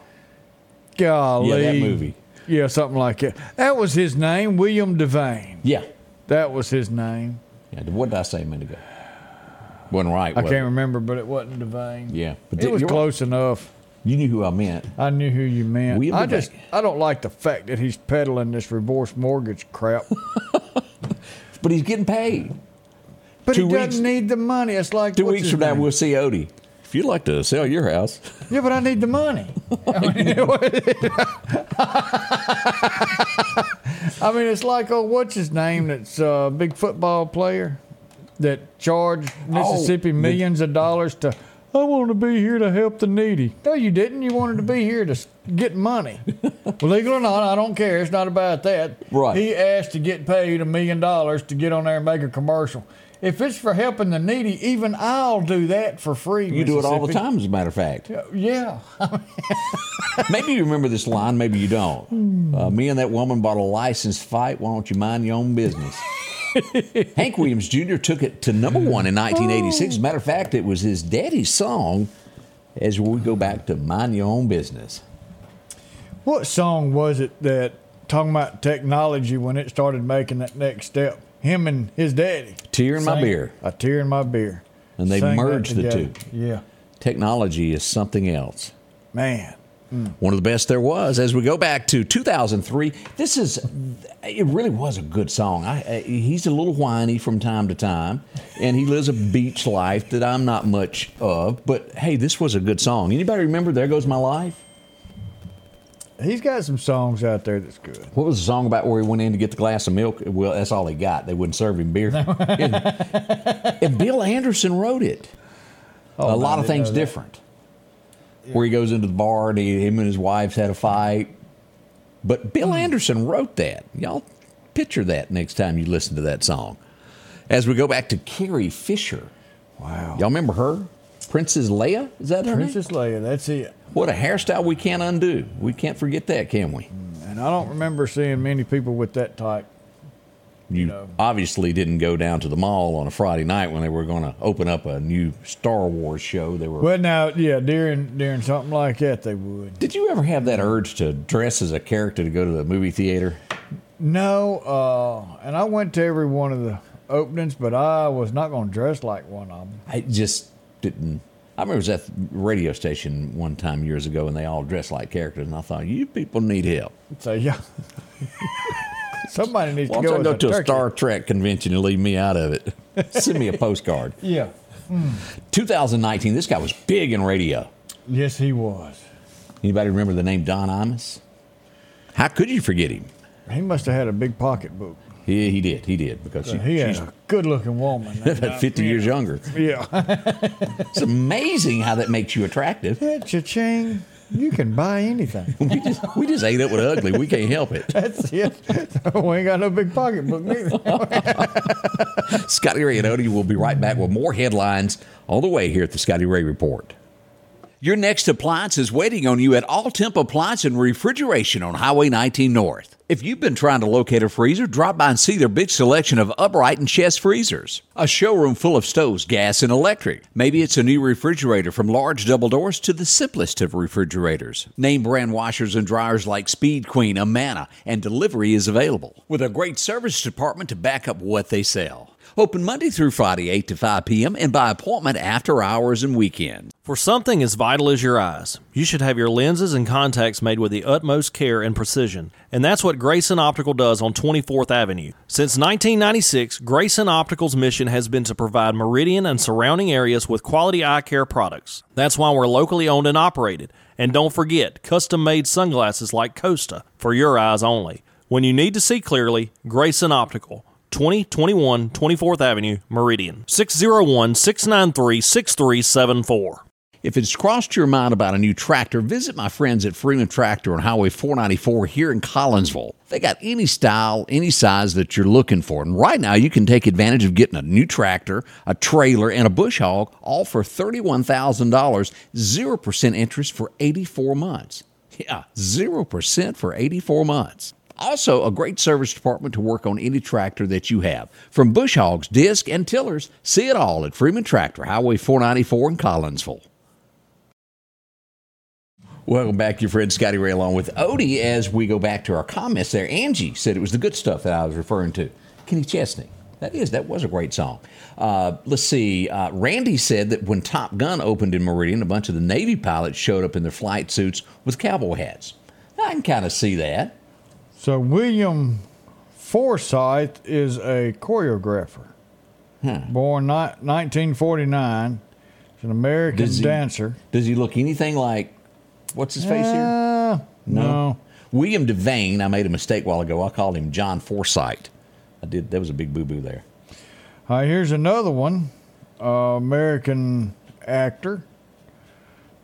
Golly. Yeah, that movie. Yeah, something like that. That was his name, William Devane. Yeah. That was his name. Yeah. What did I say a minute ago? Wasn't right. I was can't it? remember, but it wasn't Devane. Yeah, but It was you're right. close enough. You knew who I meant. I knew who you meant. William I just I don't like the fact that he's peddling this reverse mortgage crap. But he's getting paid. But Two he doesn't weeks- need the money. It's like Two what's weeks his from now, name? we'll see Odie. If you'd like to sell your house, Yeah, but I need the money. I mean, I mean, it's like oh, what's his name? That's a big football player that charged oh, Mississippi Oh, the- millions of dollars to. I want to be here to help the needy. No, you didn't. You wanted to be here to get money. Legal or not, I don't care. It's not about that. Right. He asked to get paid a million dollars to get on there and make a commercial. If it's for helping the needy, even I'll do that for free. you do it all the time, as a matter of fact. Yeah. Maybe you remember this line, maybe you don't. Uh, me and that woman bought a license fight. Why don't you mind your own business? Hank Williams Jr. took it to number one in 1986. As a matter of fact, it was his daddy's song as we go back to Mind Your Own Business. What song was it that talking about technology when it started making that next step? Him and his daddy. Tear in my sang beer. A tear in my beer. And they Sang merged the two. Yeah. Technology is something else. Man. Hmm. One of the best there was. As we go back to 2003, this is, it really was a good song. I, I, he's a little whiny from time to time, and he lives a beach life that I'm not much of. But hey, this was a good song. Anybody remember There Goes My Life? He's got some songs out there that's good. What was the song about where he went in to get the glass of milk? Well, that's all he got. They wouldn't serve him beer. and, and Bill Anderson wrote it. Oh, a lot of things different. Where he goes into the bar and he, him and his wife's had a fight. But Bill Hmm. Anderson wrote that. Y'all picture that next time you listen to that song. As we go back to Carrie Fisher. Wow. Y'all remember her? Princess Leia? Is that her name? Princess Leia, that's it. What a hairstyle we can't undo. We can't forget that, can we? And I don't remember seeing many people with that type. You know. obviously didn't go down to the mall on a Friday night when they were going to open up a new Star Wars show. They were. Well, now, yeah, during during something like that, they would. Did you ever have that urge to dress as a character to go to the movie theater? No, uh, and I went to every one of the openings, but I was not going to dress like one of them. I just didn't. I remember I was at the radio station one time years ago, and they all dressed like characters, and I thought, you people need help. So yeah, somebody needs Why to don't go, I as go to a turkey. Star Trek convention and leave me out of it? Send me a postcard. Yeah. 2019, this guy was big in radio. Yes, he was. Anybody remember the name Don Imus? How could you forget him? He must have had a big pocketbook. He, he did. He did because she, He she's a good-looking woman. about uh, 50 years younger. Yeah. It's amazing how that makes you attractive. Yeah, cha-ching. You can buy anything. We just, we just ate up with ugly. We can't help it. That's it. we ain't got no big pocketbook neither. Scotty Ray and Odie will be right back with more headlines all the way here at the Scotty Ray Report. Your next appliance is waiting on you at All Temp Appliance and Refrigeration on Highway 19 North. If you've been trying to locate a freezer, drop by and see their big selection of upright and chest freezers. A showroom full of stoves, gas, and electric. Maybe it's a new refrigerator from large double doors to the simplest of refrigerators. Name brand washers and dryers like Speed Queen, Amana, and delivery is available. With a great service department to back up what they sell. Open Monday through Friday, 8 to 5 p.m., and by appointment after hours and weekends. For something as vital as your eyes, you should have your lenses and contacts made with the utmost care and precision. And that's what Grayson Optical does on 24th Avenue. Since 1996, Grayson Optical's mission has been to provide Meridian and surrounding areas with quality eye care products. That's why we're locally owned and operated. And don't forget, custom made sunglasses like Costa for your eyes only. When you need to see clearly, Grayson Optical. 2021 24th Avenue, Meridian. 601 693 6374. If it's crossed your mind about a new tractor, visit my friends at Freeman Tractor on Highway 494 here in Collinsville. They got any style, any size that you're looking for. And right now, you can take advantage of getting a new tractor, a trailer, and a bush hog, all for $31,000, 0% interest for 84 months. Yeah, 0% for 84 months. Also, a great service department to work on any tractor that you have. From bush hogs, disc, and tillers, see it all at Freeman Tractor, Highway 494 in Collinsville. Welcome back, your friend Scotty Ray, along with Odie. As we go back to our comments there, Angie said it was the good stuff that I was referring to. Kenny Chesney. That is, that was a great song. Uh, let's see. Uh, Randy said that when Top Gun opened in Meridian, a bunch of the Navy pilots showed up in their flight suits with cowboy hats. I can kind of see that. So William Forsythe is a choreographer. Born ni- 1949. He's an American Does he- dancer. Does he look anything like what's his face here? Uh, no. William Devane. I made a mistake a while ago. I called him John Forsythe. I did. That was a big boo boo there. Right, here's another one. Uh, American actor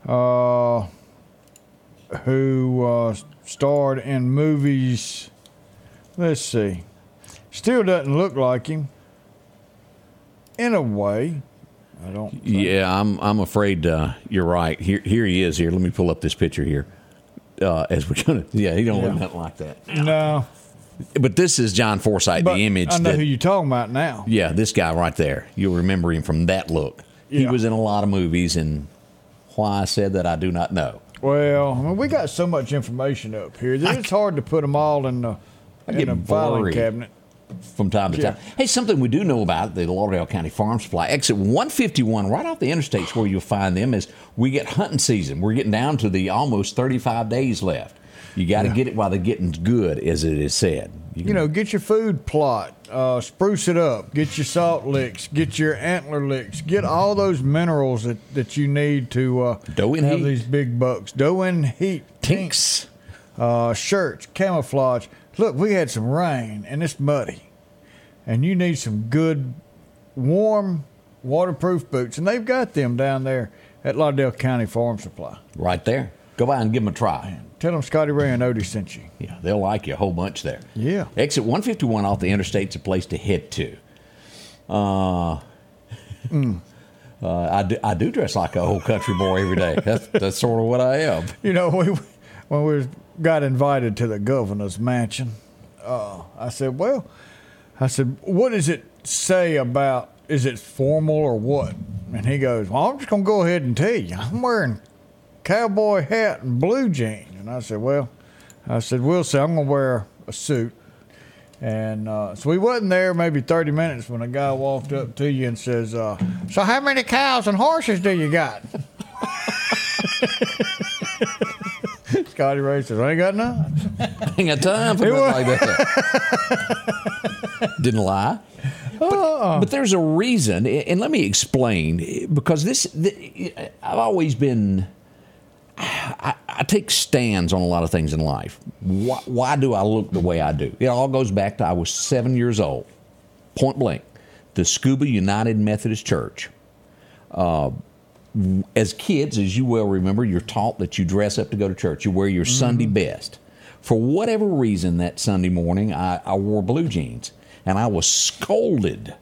uh, who uh, starred in movies. Let's see. Still doesn't look like him. In a way, I don't. Yeah, I'm. I'm afraid uh, you're right. Here, here he is. Here, let me pull up this picture here. Uh, as we're gonna, yeah, he don't look Yeah. nothing like that. No, But this is John Forsythe, but the image. I know that, who you're talking about now. yeah, this guy right there. You'll remember him from that look. He was in a lot of movies, and why I said that I do not know. Well, I mean, we got so much information up here that it's hard to put them all in the in the filing cabinet. From time to Yeah. time. Hey, something we do know about the Lauderdale County Farm Supply exit 151 right off the interstates where you'll find them is we get hunting season. We're getting down to the almost 35 days left. You got to get it while the getting's good, as it is said. You know, get your food plot, uh, spruce it up, get your salt licks, get your antler licks, get all those minerals that, that you need to uh, Doe and have heat. these big bucks. Doe and heat, Tinks. uh, shirts, camouflage. Look, we had some rain and it's muddy, and you need some good, warm, waterproof boots, and they've got them down there at Lauderdale County Farm Supply. Right there. Go by and give them a try. Tell them Scotty Ray and Odie sent you. Yeah, they'll like you a whole bunch there. Yeah. Exit 151 off the interstate's a place to head to. Uh, Mm. uh, I, do, I do dress like a old country boy every day. That's, that's sort of what I am. You know, we when we got invited to the governor's mansion, uh, I said, "Well, I said, what does it say about? Is it formal or what?" And he goes, "Well, I'm just gonna go ahead and tell you. I'm wearing cowboy hat and blue jeans." And I said, "Well," I said, "We'll see. I'm gonna wear a suit." And uh, so we wasn't there maybe 30 minutes when a guy walked up to you and says, uh, "So how many cows and horses do you got?" Scotty Ray says, "I ain't got none." I ain't got time for nothing like that. Didn't lie. Uh, Uh-uh. But there's a reason, and let me explain because this, I've always been. I, I, take stands on a lot of things in life. Why, why, do I look the way I do? It all goes back to I was seven years old, point blank, the Scooba United Methodist Church. Uh, as kids, as you well remember, you're taught that you dress up to go to church. You wear your mm-hmm. Sunday best. For whatever reason, that Sunday morning, I, I wore blue jeans, and I was scolded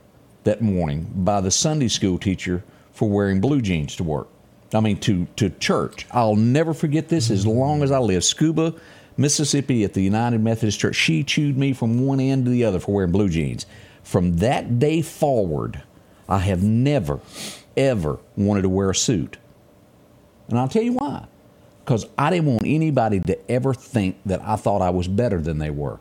that morning by the Sunday school teacher for wearing blue jeans to work. I mean, to, to church. I'll never forget this as long as I live. Scooba, Mississippi, at the United Methodist Church, she chewed me from one end to the other for wearing blue jeans. From that day forward, I have never, ever wanted to wear a suit. And I'll tell you why. Because I didn't want anybody to ever think that I thought I was better than they were.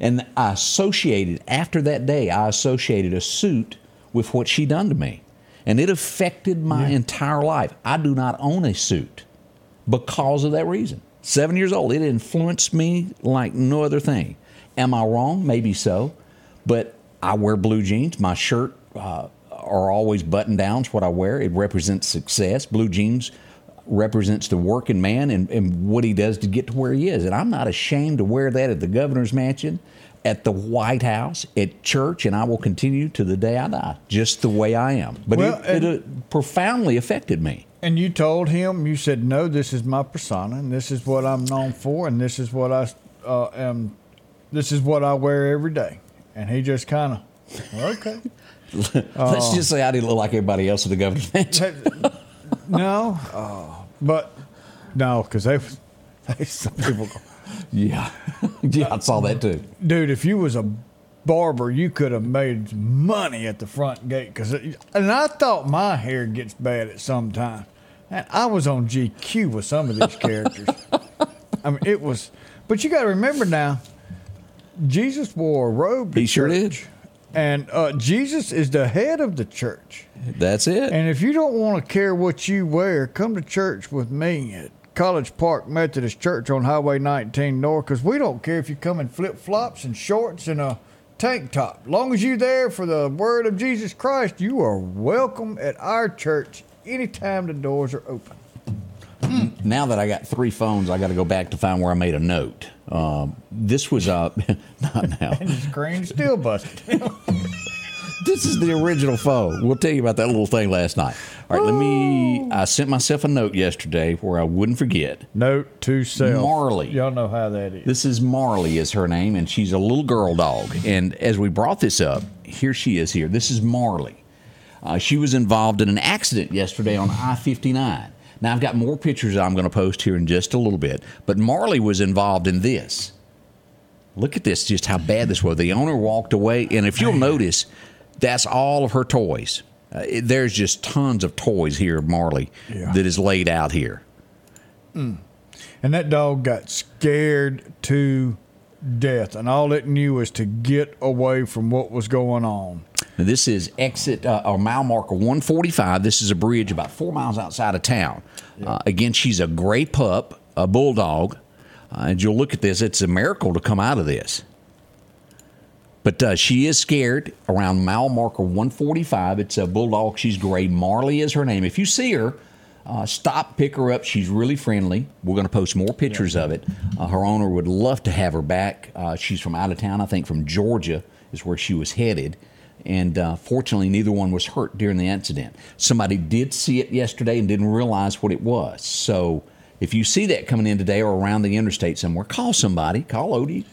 And I associated, after that day, I associated a suit with what she done to me and it affected my yeah. entire life. I do not own a suit because of that reason. Seven years old, it influenced me like no other thing. Am I wrong? Maybe so, but I wear blue jeans. My shirt uh, are always button downs. What I wear it represents success. Blue jeans represents the working man and, and what he does to get to where he is. And I'm not ashamed to wear that at the governor's mansion at the White House, at church, and I will continue to the day I die, just the way I am. But well, it, it uh, profoundly affected me. And you told him, you said, no, this is my persona, and this is what I'm known for, and this is what I uh, am, this is what I wear every day. And he just kind of, okay. Let's just say I didn't look like everybody else at the governor's mansion. no, uh, but no, because they, they, some people go, yeah, yeah, I saw that too. Dude, if you was a barber, you could have made money at the front gate. Cause, it, and I thought my hair gets bad at some time. And I was on GQ with some of these characters. I mean, it was. But you got to remember now, Jesus wore a robe. he sure did. And uh, Jesus is the head of the church. That's it. And if you don't want to care what you wear, come to church with me at College Park Methodist Church on Highway 19 North because we don't care if you come in flip flops and shorts and a tank top. Long as you're there for the word of Jesus Christ, you are welcome at our church anytime the doors are open. Now that I got three phones, I got to go back to find where I made a note. Um, this was uh, not now. And the still busted. this is the original phone. We'll tell you about that little thing last night. All right, let me. I sent myself a note yesterday where I wouldn't forget. Note to self. Marley. Y'all know how that is. This is Marley, is her name, and she's a little girl dog. And as we brought this up, here she is. Here, this is Marley. Uh, she was involved in an accident yesterday on I 59. Now, I've got more pictures I'm going to post here in just a little bit, but Marley was involved in this. Look at this, just how bad this was. The owner walked away, and if you'll notice, that's all of her toys. Uh, it, there's just tons of toys here, Marley, yeah. that is laid out here. Mm. And that dog got scared to death, and all it knew was to get away from what was going on. Now, this is exit uh, or mile marker 145. This is a bridge about four miles outside of town. Yeah. Uh, again, she's a gray pup, a bulldog. Uh, and you'll look at this, it's a miracle to come out of this. But uh, she is scared around mile marker 145. It's a bulldog. She's gray. Marley is her name. If you see her, uh, stop, pick her up. She's really friendly. We're going to post more pictures of it. Uh, her owner would love to have her back. Uh, she's from out of town, I think from Georgia is where she was headed. And uh, fortunately, neither one was hurt during the incident. Somebody did see it yesterday and didn't realize what it was. So if you see that coming in today or around the interstate somewhere, call somebody. Call Odie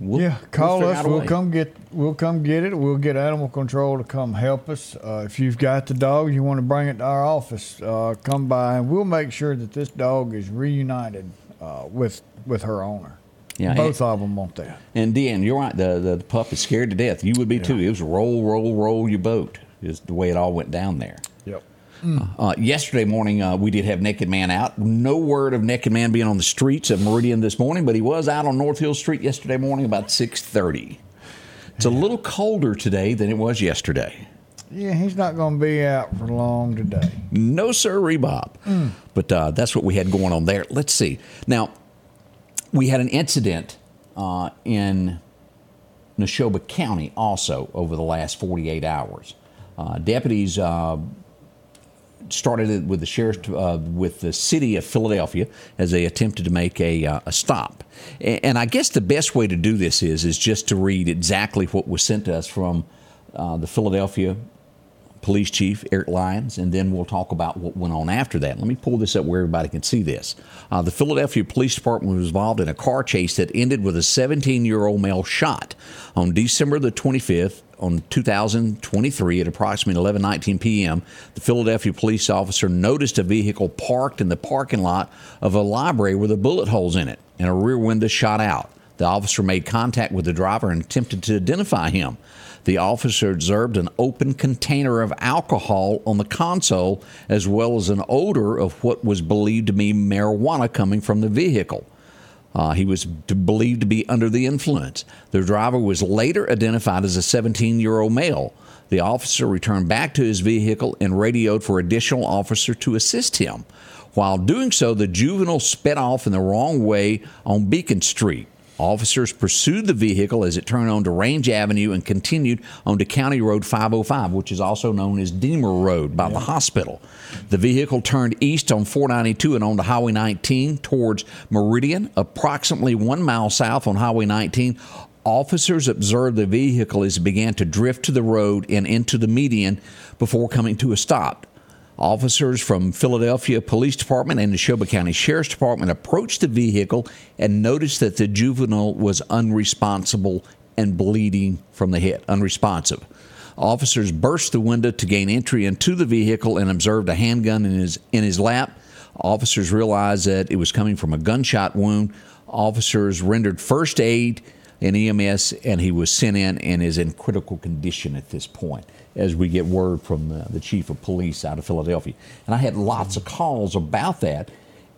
We'll, yeah, call we'll us. We'll come get. We'll come get it. We'll get animal control to come help us. Uh, if you've got the dog, you want to bring it to our office. Uh, come by, and we'll make sure that this dog is reunited uh, with with her owner. Yeah, both and, of them want that. And Dan, you're right. The, the, the pup is scared to death. You would be yeah. too. It was roll, roll, roll your boat. Is the way it all went down there. Mm. Uh, yesterday morning, uh, we did have Naked Man out. No word of Naked Man being on the streets of Meridian this morning, but he was out on North Hill Street yesterday morning about 6.30. It's a little colder today than it was yesterday. Yeah, he's not going to be out for long today. No, sir, Rebob. Mm. But uh, that's what we had going on there. Let's see. Now, we had an incident uh, in Neshoba County also over the last 48 hours. Uh, deputies uh, started it with the sheriff uh, with the city of Philadelphia as they attempted to make a, uh, a stop. And, and, I guess the best way to do this is is just to read exactly what was sent to us from uh, the Philadelphia police chief Eric Lyons, and then we'll talk about what went on after that. Let me pull this up where everybody can see this. Uh, the Philadelphia Police Department was involved in a car chase that ended with a 17 year old male shot on December the 25th on 2023 at approximately 11:19 p.m. The Philadelphia police officer noticed a vehicle parked in the parking lot of a library with a bullet holes in it and a rear window shot out. The officer made contact with the driver and attempted to identify him. The officer observed an open container of alcohol on the console, as well as an odor of what was believed to be marijuana coming from the vehicle. Uh, he was believed to be under the influence. The driver was later identified as a 17 year old male. The officer returned back to his vehicle and radioed for additional officer to assist him. While doing so, the juvenile sped off in the wrong way on Beacon Street. Officers pursued the vehicle as it turned onto Range Avenue and continued onto County Road 505, which is also known as Deemer Road by yeah. the hospital. The vehicle turned east on 492 and onto Highway 19 towards Meridian, approximately one mile south on Highway 19. Officers observed the vehicle as it began to drift to the road and into the median before coming to a stop. Officers from Philadelphia Police Department and Neshoba County Sheriff's Department approached the vehicle and noticed that the juvenile was unresponsible and bleeding from the head, unresponsive. Officers burst the window to gain entry into the vehicle and observed a handgun in his in his lap. Officers realized that it was coming from a gunshot wound. Officers rendered first aid in EMS, and he was sent in and is in critical condition at this point as we get word from the, the chief of police out of Philadelphia. And I had lots of calls about that.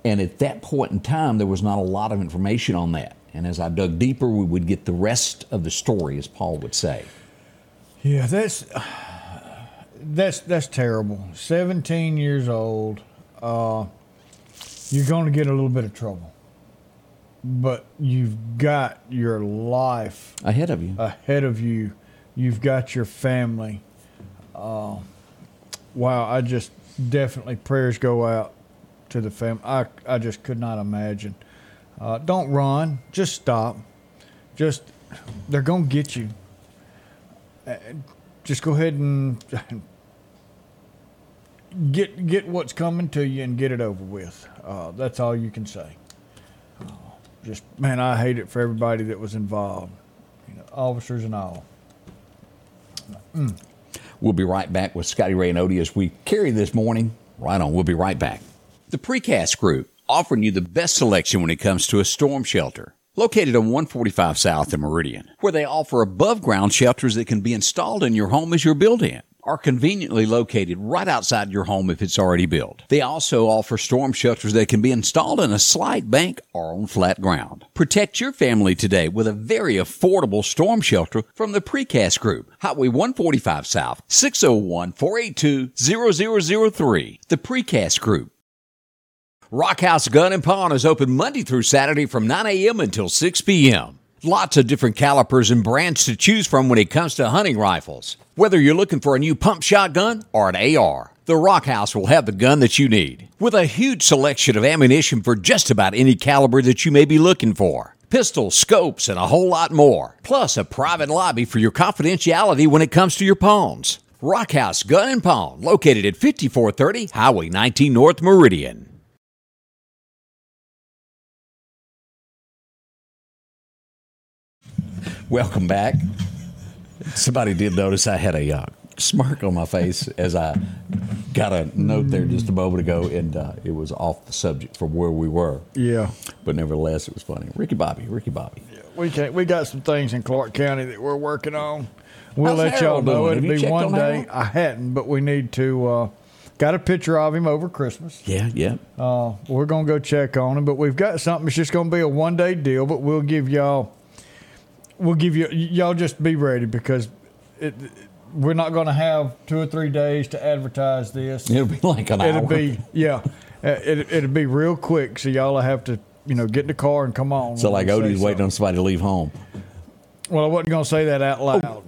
And at that point in time, there was not a lot of information on that. And as I dug deeper, we would get the rest of the story, as Paul would say. Yeah, that's that's that's terrible. Seventeen years old, uh, you're going to get a little bit of trouble, but you've got your life ahead of you. Ahead of you, you've got your family. Uh, wow, I just definitely prayers go out to the family. I, I just could not imagine. Uh, don't run, just stop. Just, they're going to get you. Uh, just go ahead and get get what's coming to you and get it over with. Uh, that's all you can say. Uh, just man, I hate it for everybody that was involved, you know, officers and all. Mm. We'll be right back with Scotty Ray and Odie as we carry this morning. Right on. We'll be right back. The Precast Group, offering you the best selection when it comes to a storm shelter. Located on 145 South in Meridian, where they offer above ground shelters that can be installed in your home as you're building are conveniently located right outside your home if it's already built. They also offer storm shelters that can be installed in a slight bank or on flat ground. Protect your family today with a very affordable storm shelter from the Precast Group, Highway 145 South, 601 482 0003. The Precast Group. Rockhouse Gun and Pawn is open Monday through Saturday from 9 a.m. until 6 p.m. Lots of different calibers and brands to choose from when it comes to hunting rifles. Whether you're looking for a new pump shotgun or an AR, the Rock House will have the gun that you need. With a huge selection of ammunition for just about any caliber that you may be looking for. Pistols, scopes, and a whole lot more. Plus a private lobby for your confidentiality when it comes to your pawns. Rock House Gun and Pawn, located at 5430 Highway 19 North Meridian. Welcome back. Somebody did notice I had a uh, smirk on my face as I got a note there just a moment ago, and uh, it was off the subject from where we were. Yeah. But nevertheless, it was funny. Ricky Bobby, Ricky Bobby. Yeah, we can we got some things in Clark County that we're working on. We'll How's let y'all know. It'll be one day. I hadn't, but we need to. Uh, got a picture of him over Christmas. Yeah, yeah. Uh, we're gonna go check on him, but we've got something. It's just gonna be a one day deal, but we'll give y'all we'll give you y'all just be ready because it, we're not going to have two or three days to advertise this. It'll be like an it'll hour. be yeah, uh, it, it'll be real quick. So y'all have to you know get in the car and come on. So like Odie's waiting on somebody to leave home. Well, I wasn't going to say that out loud.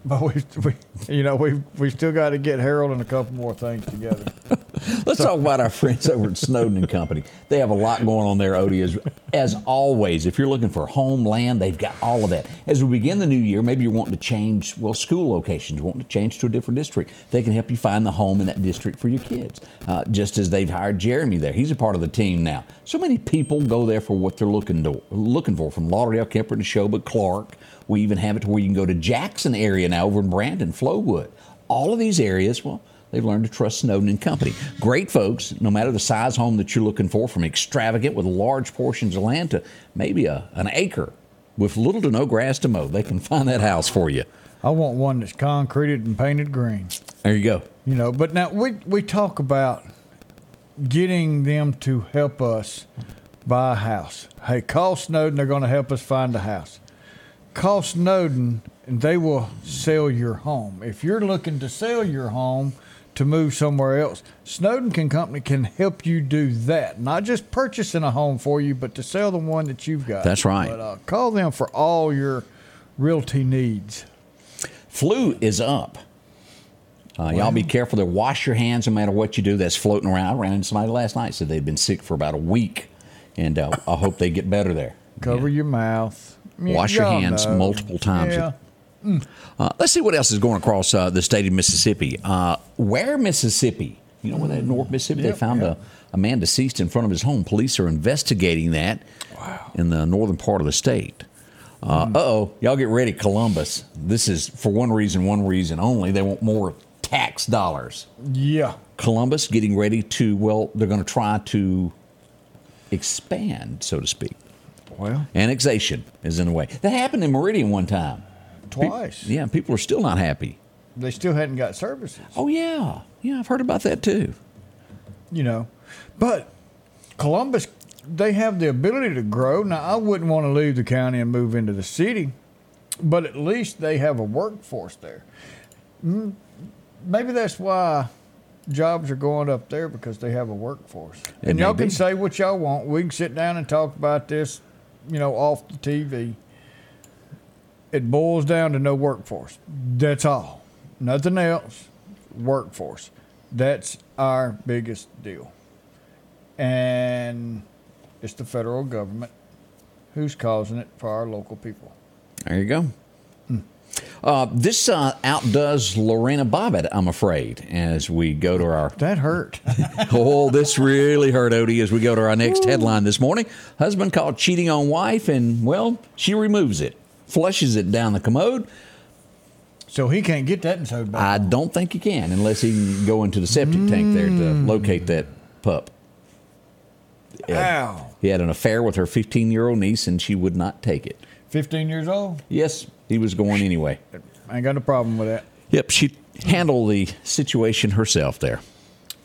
But we, we, you know, we we still got to get Harold and a couple more things together. Let's talk about our friends over at Snowden and Company. They have a lot going on there, Odie. As, as always, if you're looking for homeland, they've got all of that. As we begin the new year, maybe you're wanting to change, well, school locations, wanting to change to a different district. They can help you find the home in that district for your kids. Uh, just as they've hired Jeremy there, he's a part of the team now. So many people go there for what they're looking to, looking for, from Lauderdale, Kemper, to Neshoba, Clark. We even have it to where you can go to Jackson area now over in Brandon, Flowood. All of these areas, well, they've learned to trust Snowden and Company. Great folks, no matter the size home that you're looking for, from extravagant with large portions of land to maybe a, an acre with little to no grass to mow. They can find that house for you. I want one that's concreted and painted green. There you go. You know, but now we we talk about getting them to help us buy a house. Hey, call Snowden. They're going to help us find a house. Call Snowden, and they will sell your home. If you're looking to sell your home to move somewhere else, Snowden can Company can help you do that. Not just purchasing a home for you, but to sell the one that you've got. That's right. But uh, call them for all your realty needs. Flu is up. Uh, y'all be careful there. Wash your hands no matter what you do. That's floating around. I ran into somebody last night said they've been sick for about a week, and uh, I hope they get better there. Cover your mouth. Wash your hands know. multiple times. Yeah. Uh, let's see what else is going across uh, the state of Mississippi. Uh, where Mississippi? You know, where that North Mississippi, they found yep. a, a man deceased in front of his home. Police are investigating that wow. in the northern part of the state. Uh Hmm. oh, y'all get ready, Columbus. This is for one reason, one reason only. They want more tax dollars. Yeah. Columbus getting ready to, well, they're going to try to expand, so to speak. Well, Annexation is in the way. That happened in Meridian one time. Pe- twice. yeah, people are still not happy. They still hadn't got services, Oh yeah, yeah, I've heard about that too. you know. But Columbus, they have the ability to grow. Now, I wouldn't want to leave the county and move into the city, but at least they have a workforce there. Maybe that's why jobs are going up there because they have a workforce. It and y'all be. can say what y'all want. We can sit down and talk about this, you know, off the TV. It boils down to no workforce. That's all. Nothing else. Workforce. That's our biggest deal. And it's the federal government who's causing it for our local people. There you go. Uh, this uh, outdoes Lorena Bobbitt, I'm afraid, as we go to our. That hurt. Oh, this really hurt Odie as we go to our next headline this morning. Husband caught cheating on wife, and, well, she removes it, flushes it down the commode. so he can't get that sewed back. I don't think he can unless he can go into the septic tank there to locate that pup. Yeah. Ow. He had an affair with her 15 year old niece, and she would not take it. 15 years old. Yes, he was going anyway. I ain't got no problem with that. Yep, she handled the situation herself there.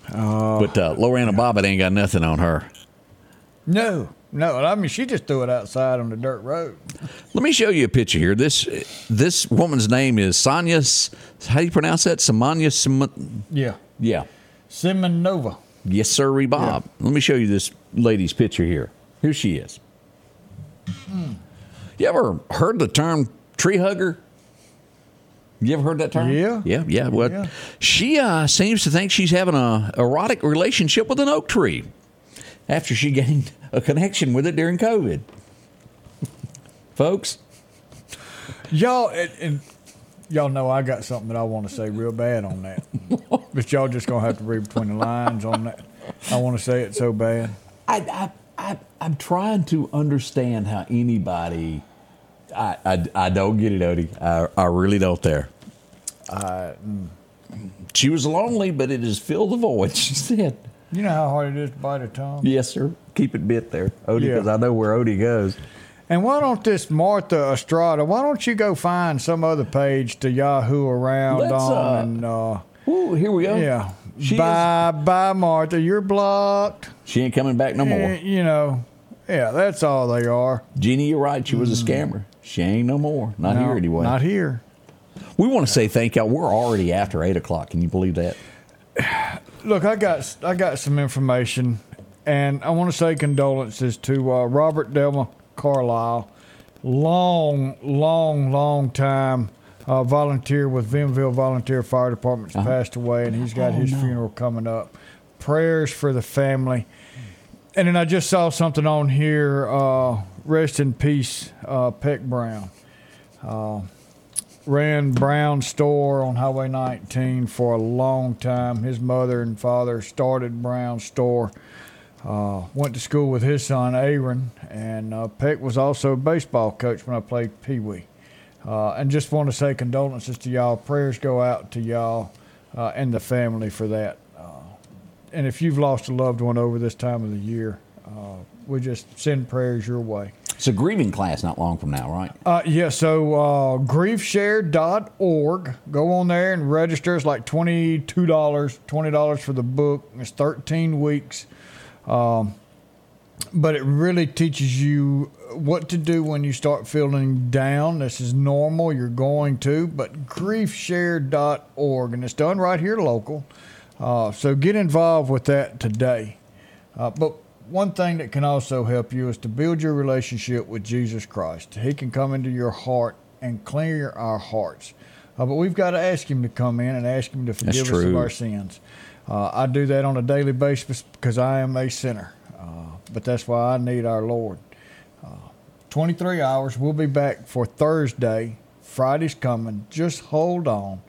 but uh, Lorena Bobbitt ain't got nothing on her. No, no. I mean, she just threw it outside on the dirt road. Let me show you a picture here. This this woman's name is Sonia. How do you pronounce that? Samanya. Sim- Yeah. yeah. Simonova. Yes, sir, Bob. Let me show you this lady's picture here. Here she is. You ever heard the term tree hugger? You ever heard that term? Yeah. Yeah, yeah. Well, Yeah. she uh, seems to think she's having a erotic relationship with an oak tree after she gained a connection with it during COVID. Folks, Y'all, and, and y'all know I got something that I want to say real bad on that. but y'all just going to have to read between the lines on that. I want to say it so bad. I, I, I, I'm trying to understand how anybody. I, I, I don't get it, Odie. I, I really don't there. She was lonely, but it has filled the void, she said. You know how hard it is to bite a tongue? Yes, sir. Keep it bit there, Odie, Yeah. because I know where Odie goes. And why don't this Martha Estrada, why don't you go find some other page to Yahoo around Let's, on uh, and, uh, Ooh, here we go. yeah. She, bye, bye, Martha. You're blocked. she ain't coming back no Eh, more. You know, yeah, that's all they are. Jeannie, you're right. She was a scammer. She ain't no more. Not. No, here anyway. Not here. we want to say thank y'all. We're already after 8 o'clock. Can you believe that? Look, I got I got some information, and I want to say condolences to uh, Robert Delma Carlisle. long, long, long time uh, volunteer with Vimville Volunteer Fire Department's Uh-huh. passed away, and he's got Oh, his no. funeral coming up. Prayers for the family. And then I just saw something on here. Uh, rest in peace, uh, Peck Brown. Uh, ran Brown store on Highway 19 for a long time. His mother and father started Brown store. Uh, went to school with his son Aaron, and uh, Peck was also a baseball coach when I played Pee Wee. Uh, and just want to say condolences to y'all. Prayers go out to y'all uh, and the family for that. Uh, and if you've lost a loved one over this time of the year, uh, we just send prayers your way. It's a grieving class not long from now, right? Uh, yeah, so uh, griefshare.org. Go on there and register. It's like $22, $20 for the book. It's 13 weeks. Um, but it really teaches you what to do when you start feeling down. This is normal. You're going to, but griefshare.org. And it's done right here local. Uh, so get involved with that today. Uh, but one thing that can also help you is to build your relationship with Jesus Christ. He can come into your heart and clear our hearts. Uh, but we've got to ask Him to come in and ask Him to forgive us of our sins. Uh, I do that on a daily basis because I am a sinner. Uh, but that's why I need our Lord. Uh, 23 hours. We'll be back for Thursday. Friday's coming. Just hold on.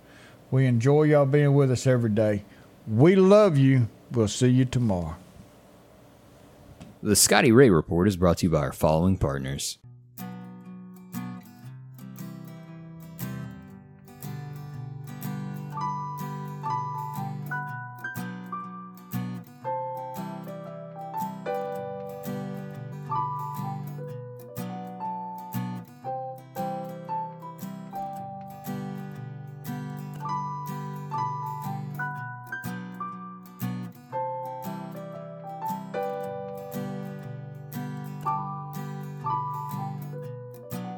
We enjoy y'all being with us every day. We love you. We'll see you tomorrow. The Scotty Ray Report is brought to you by our following partners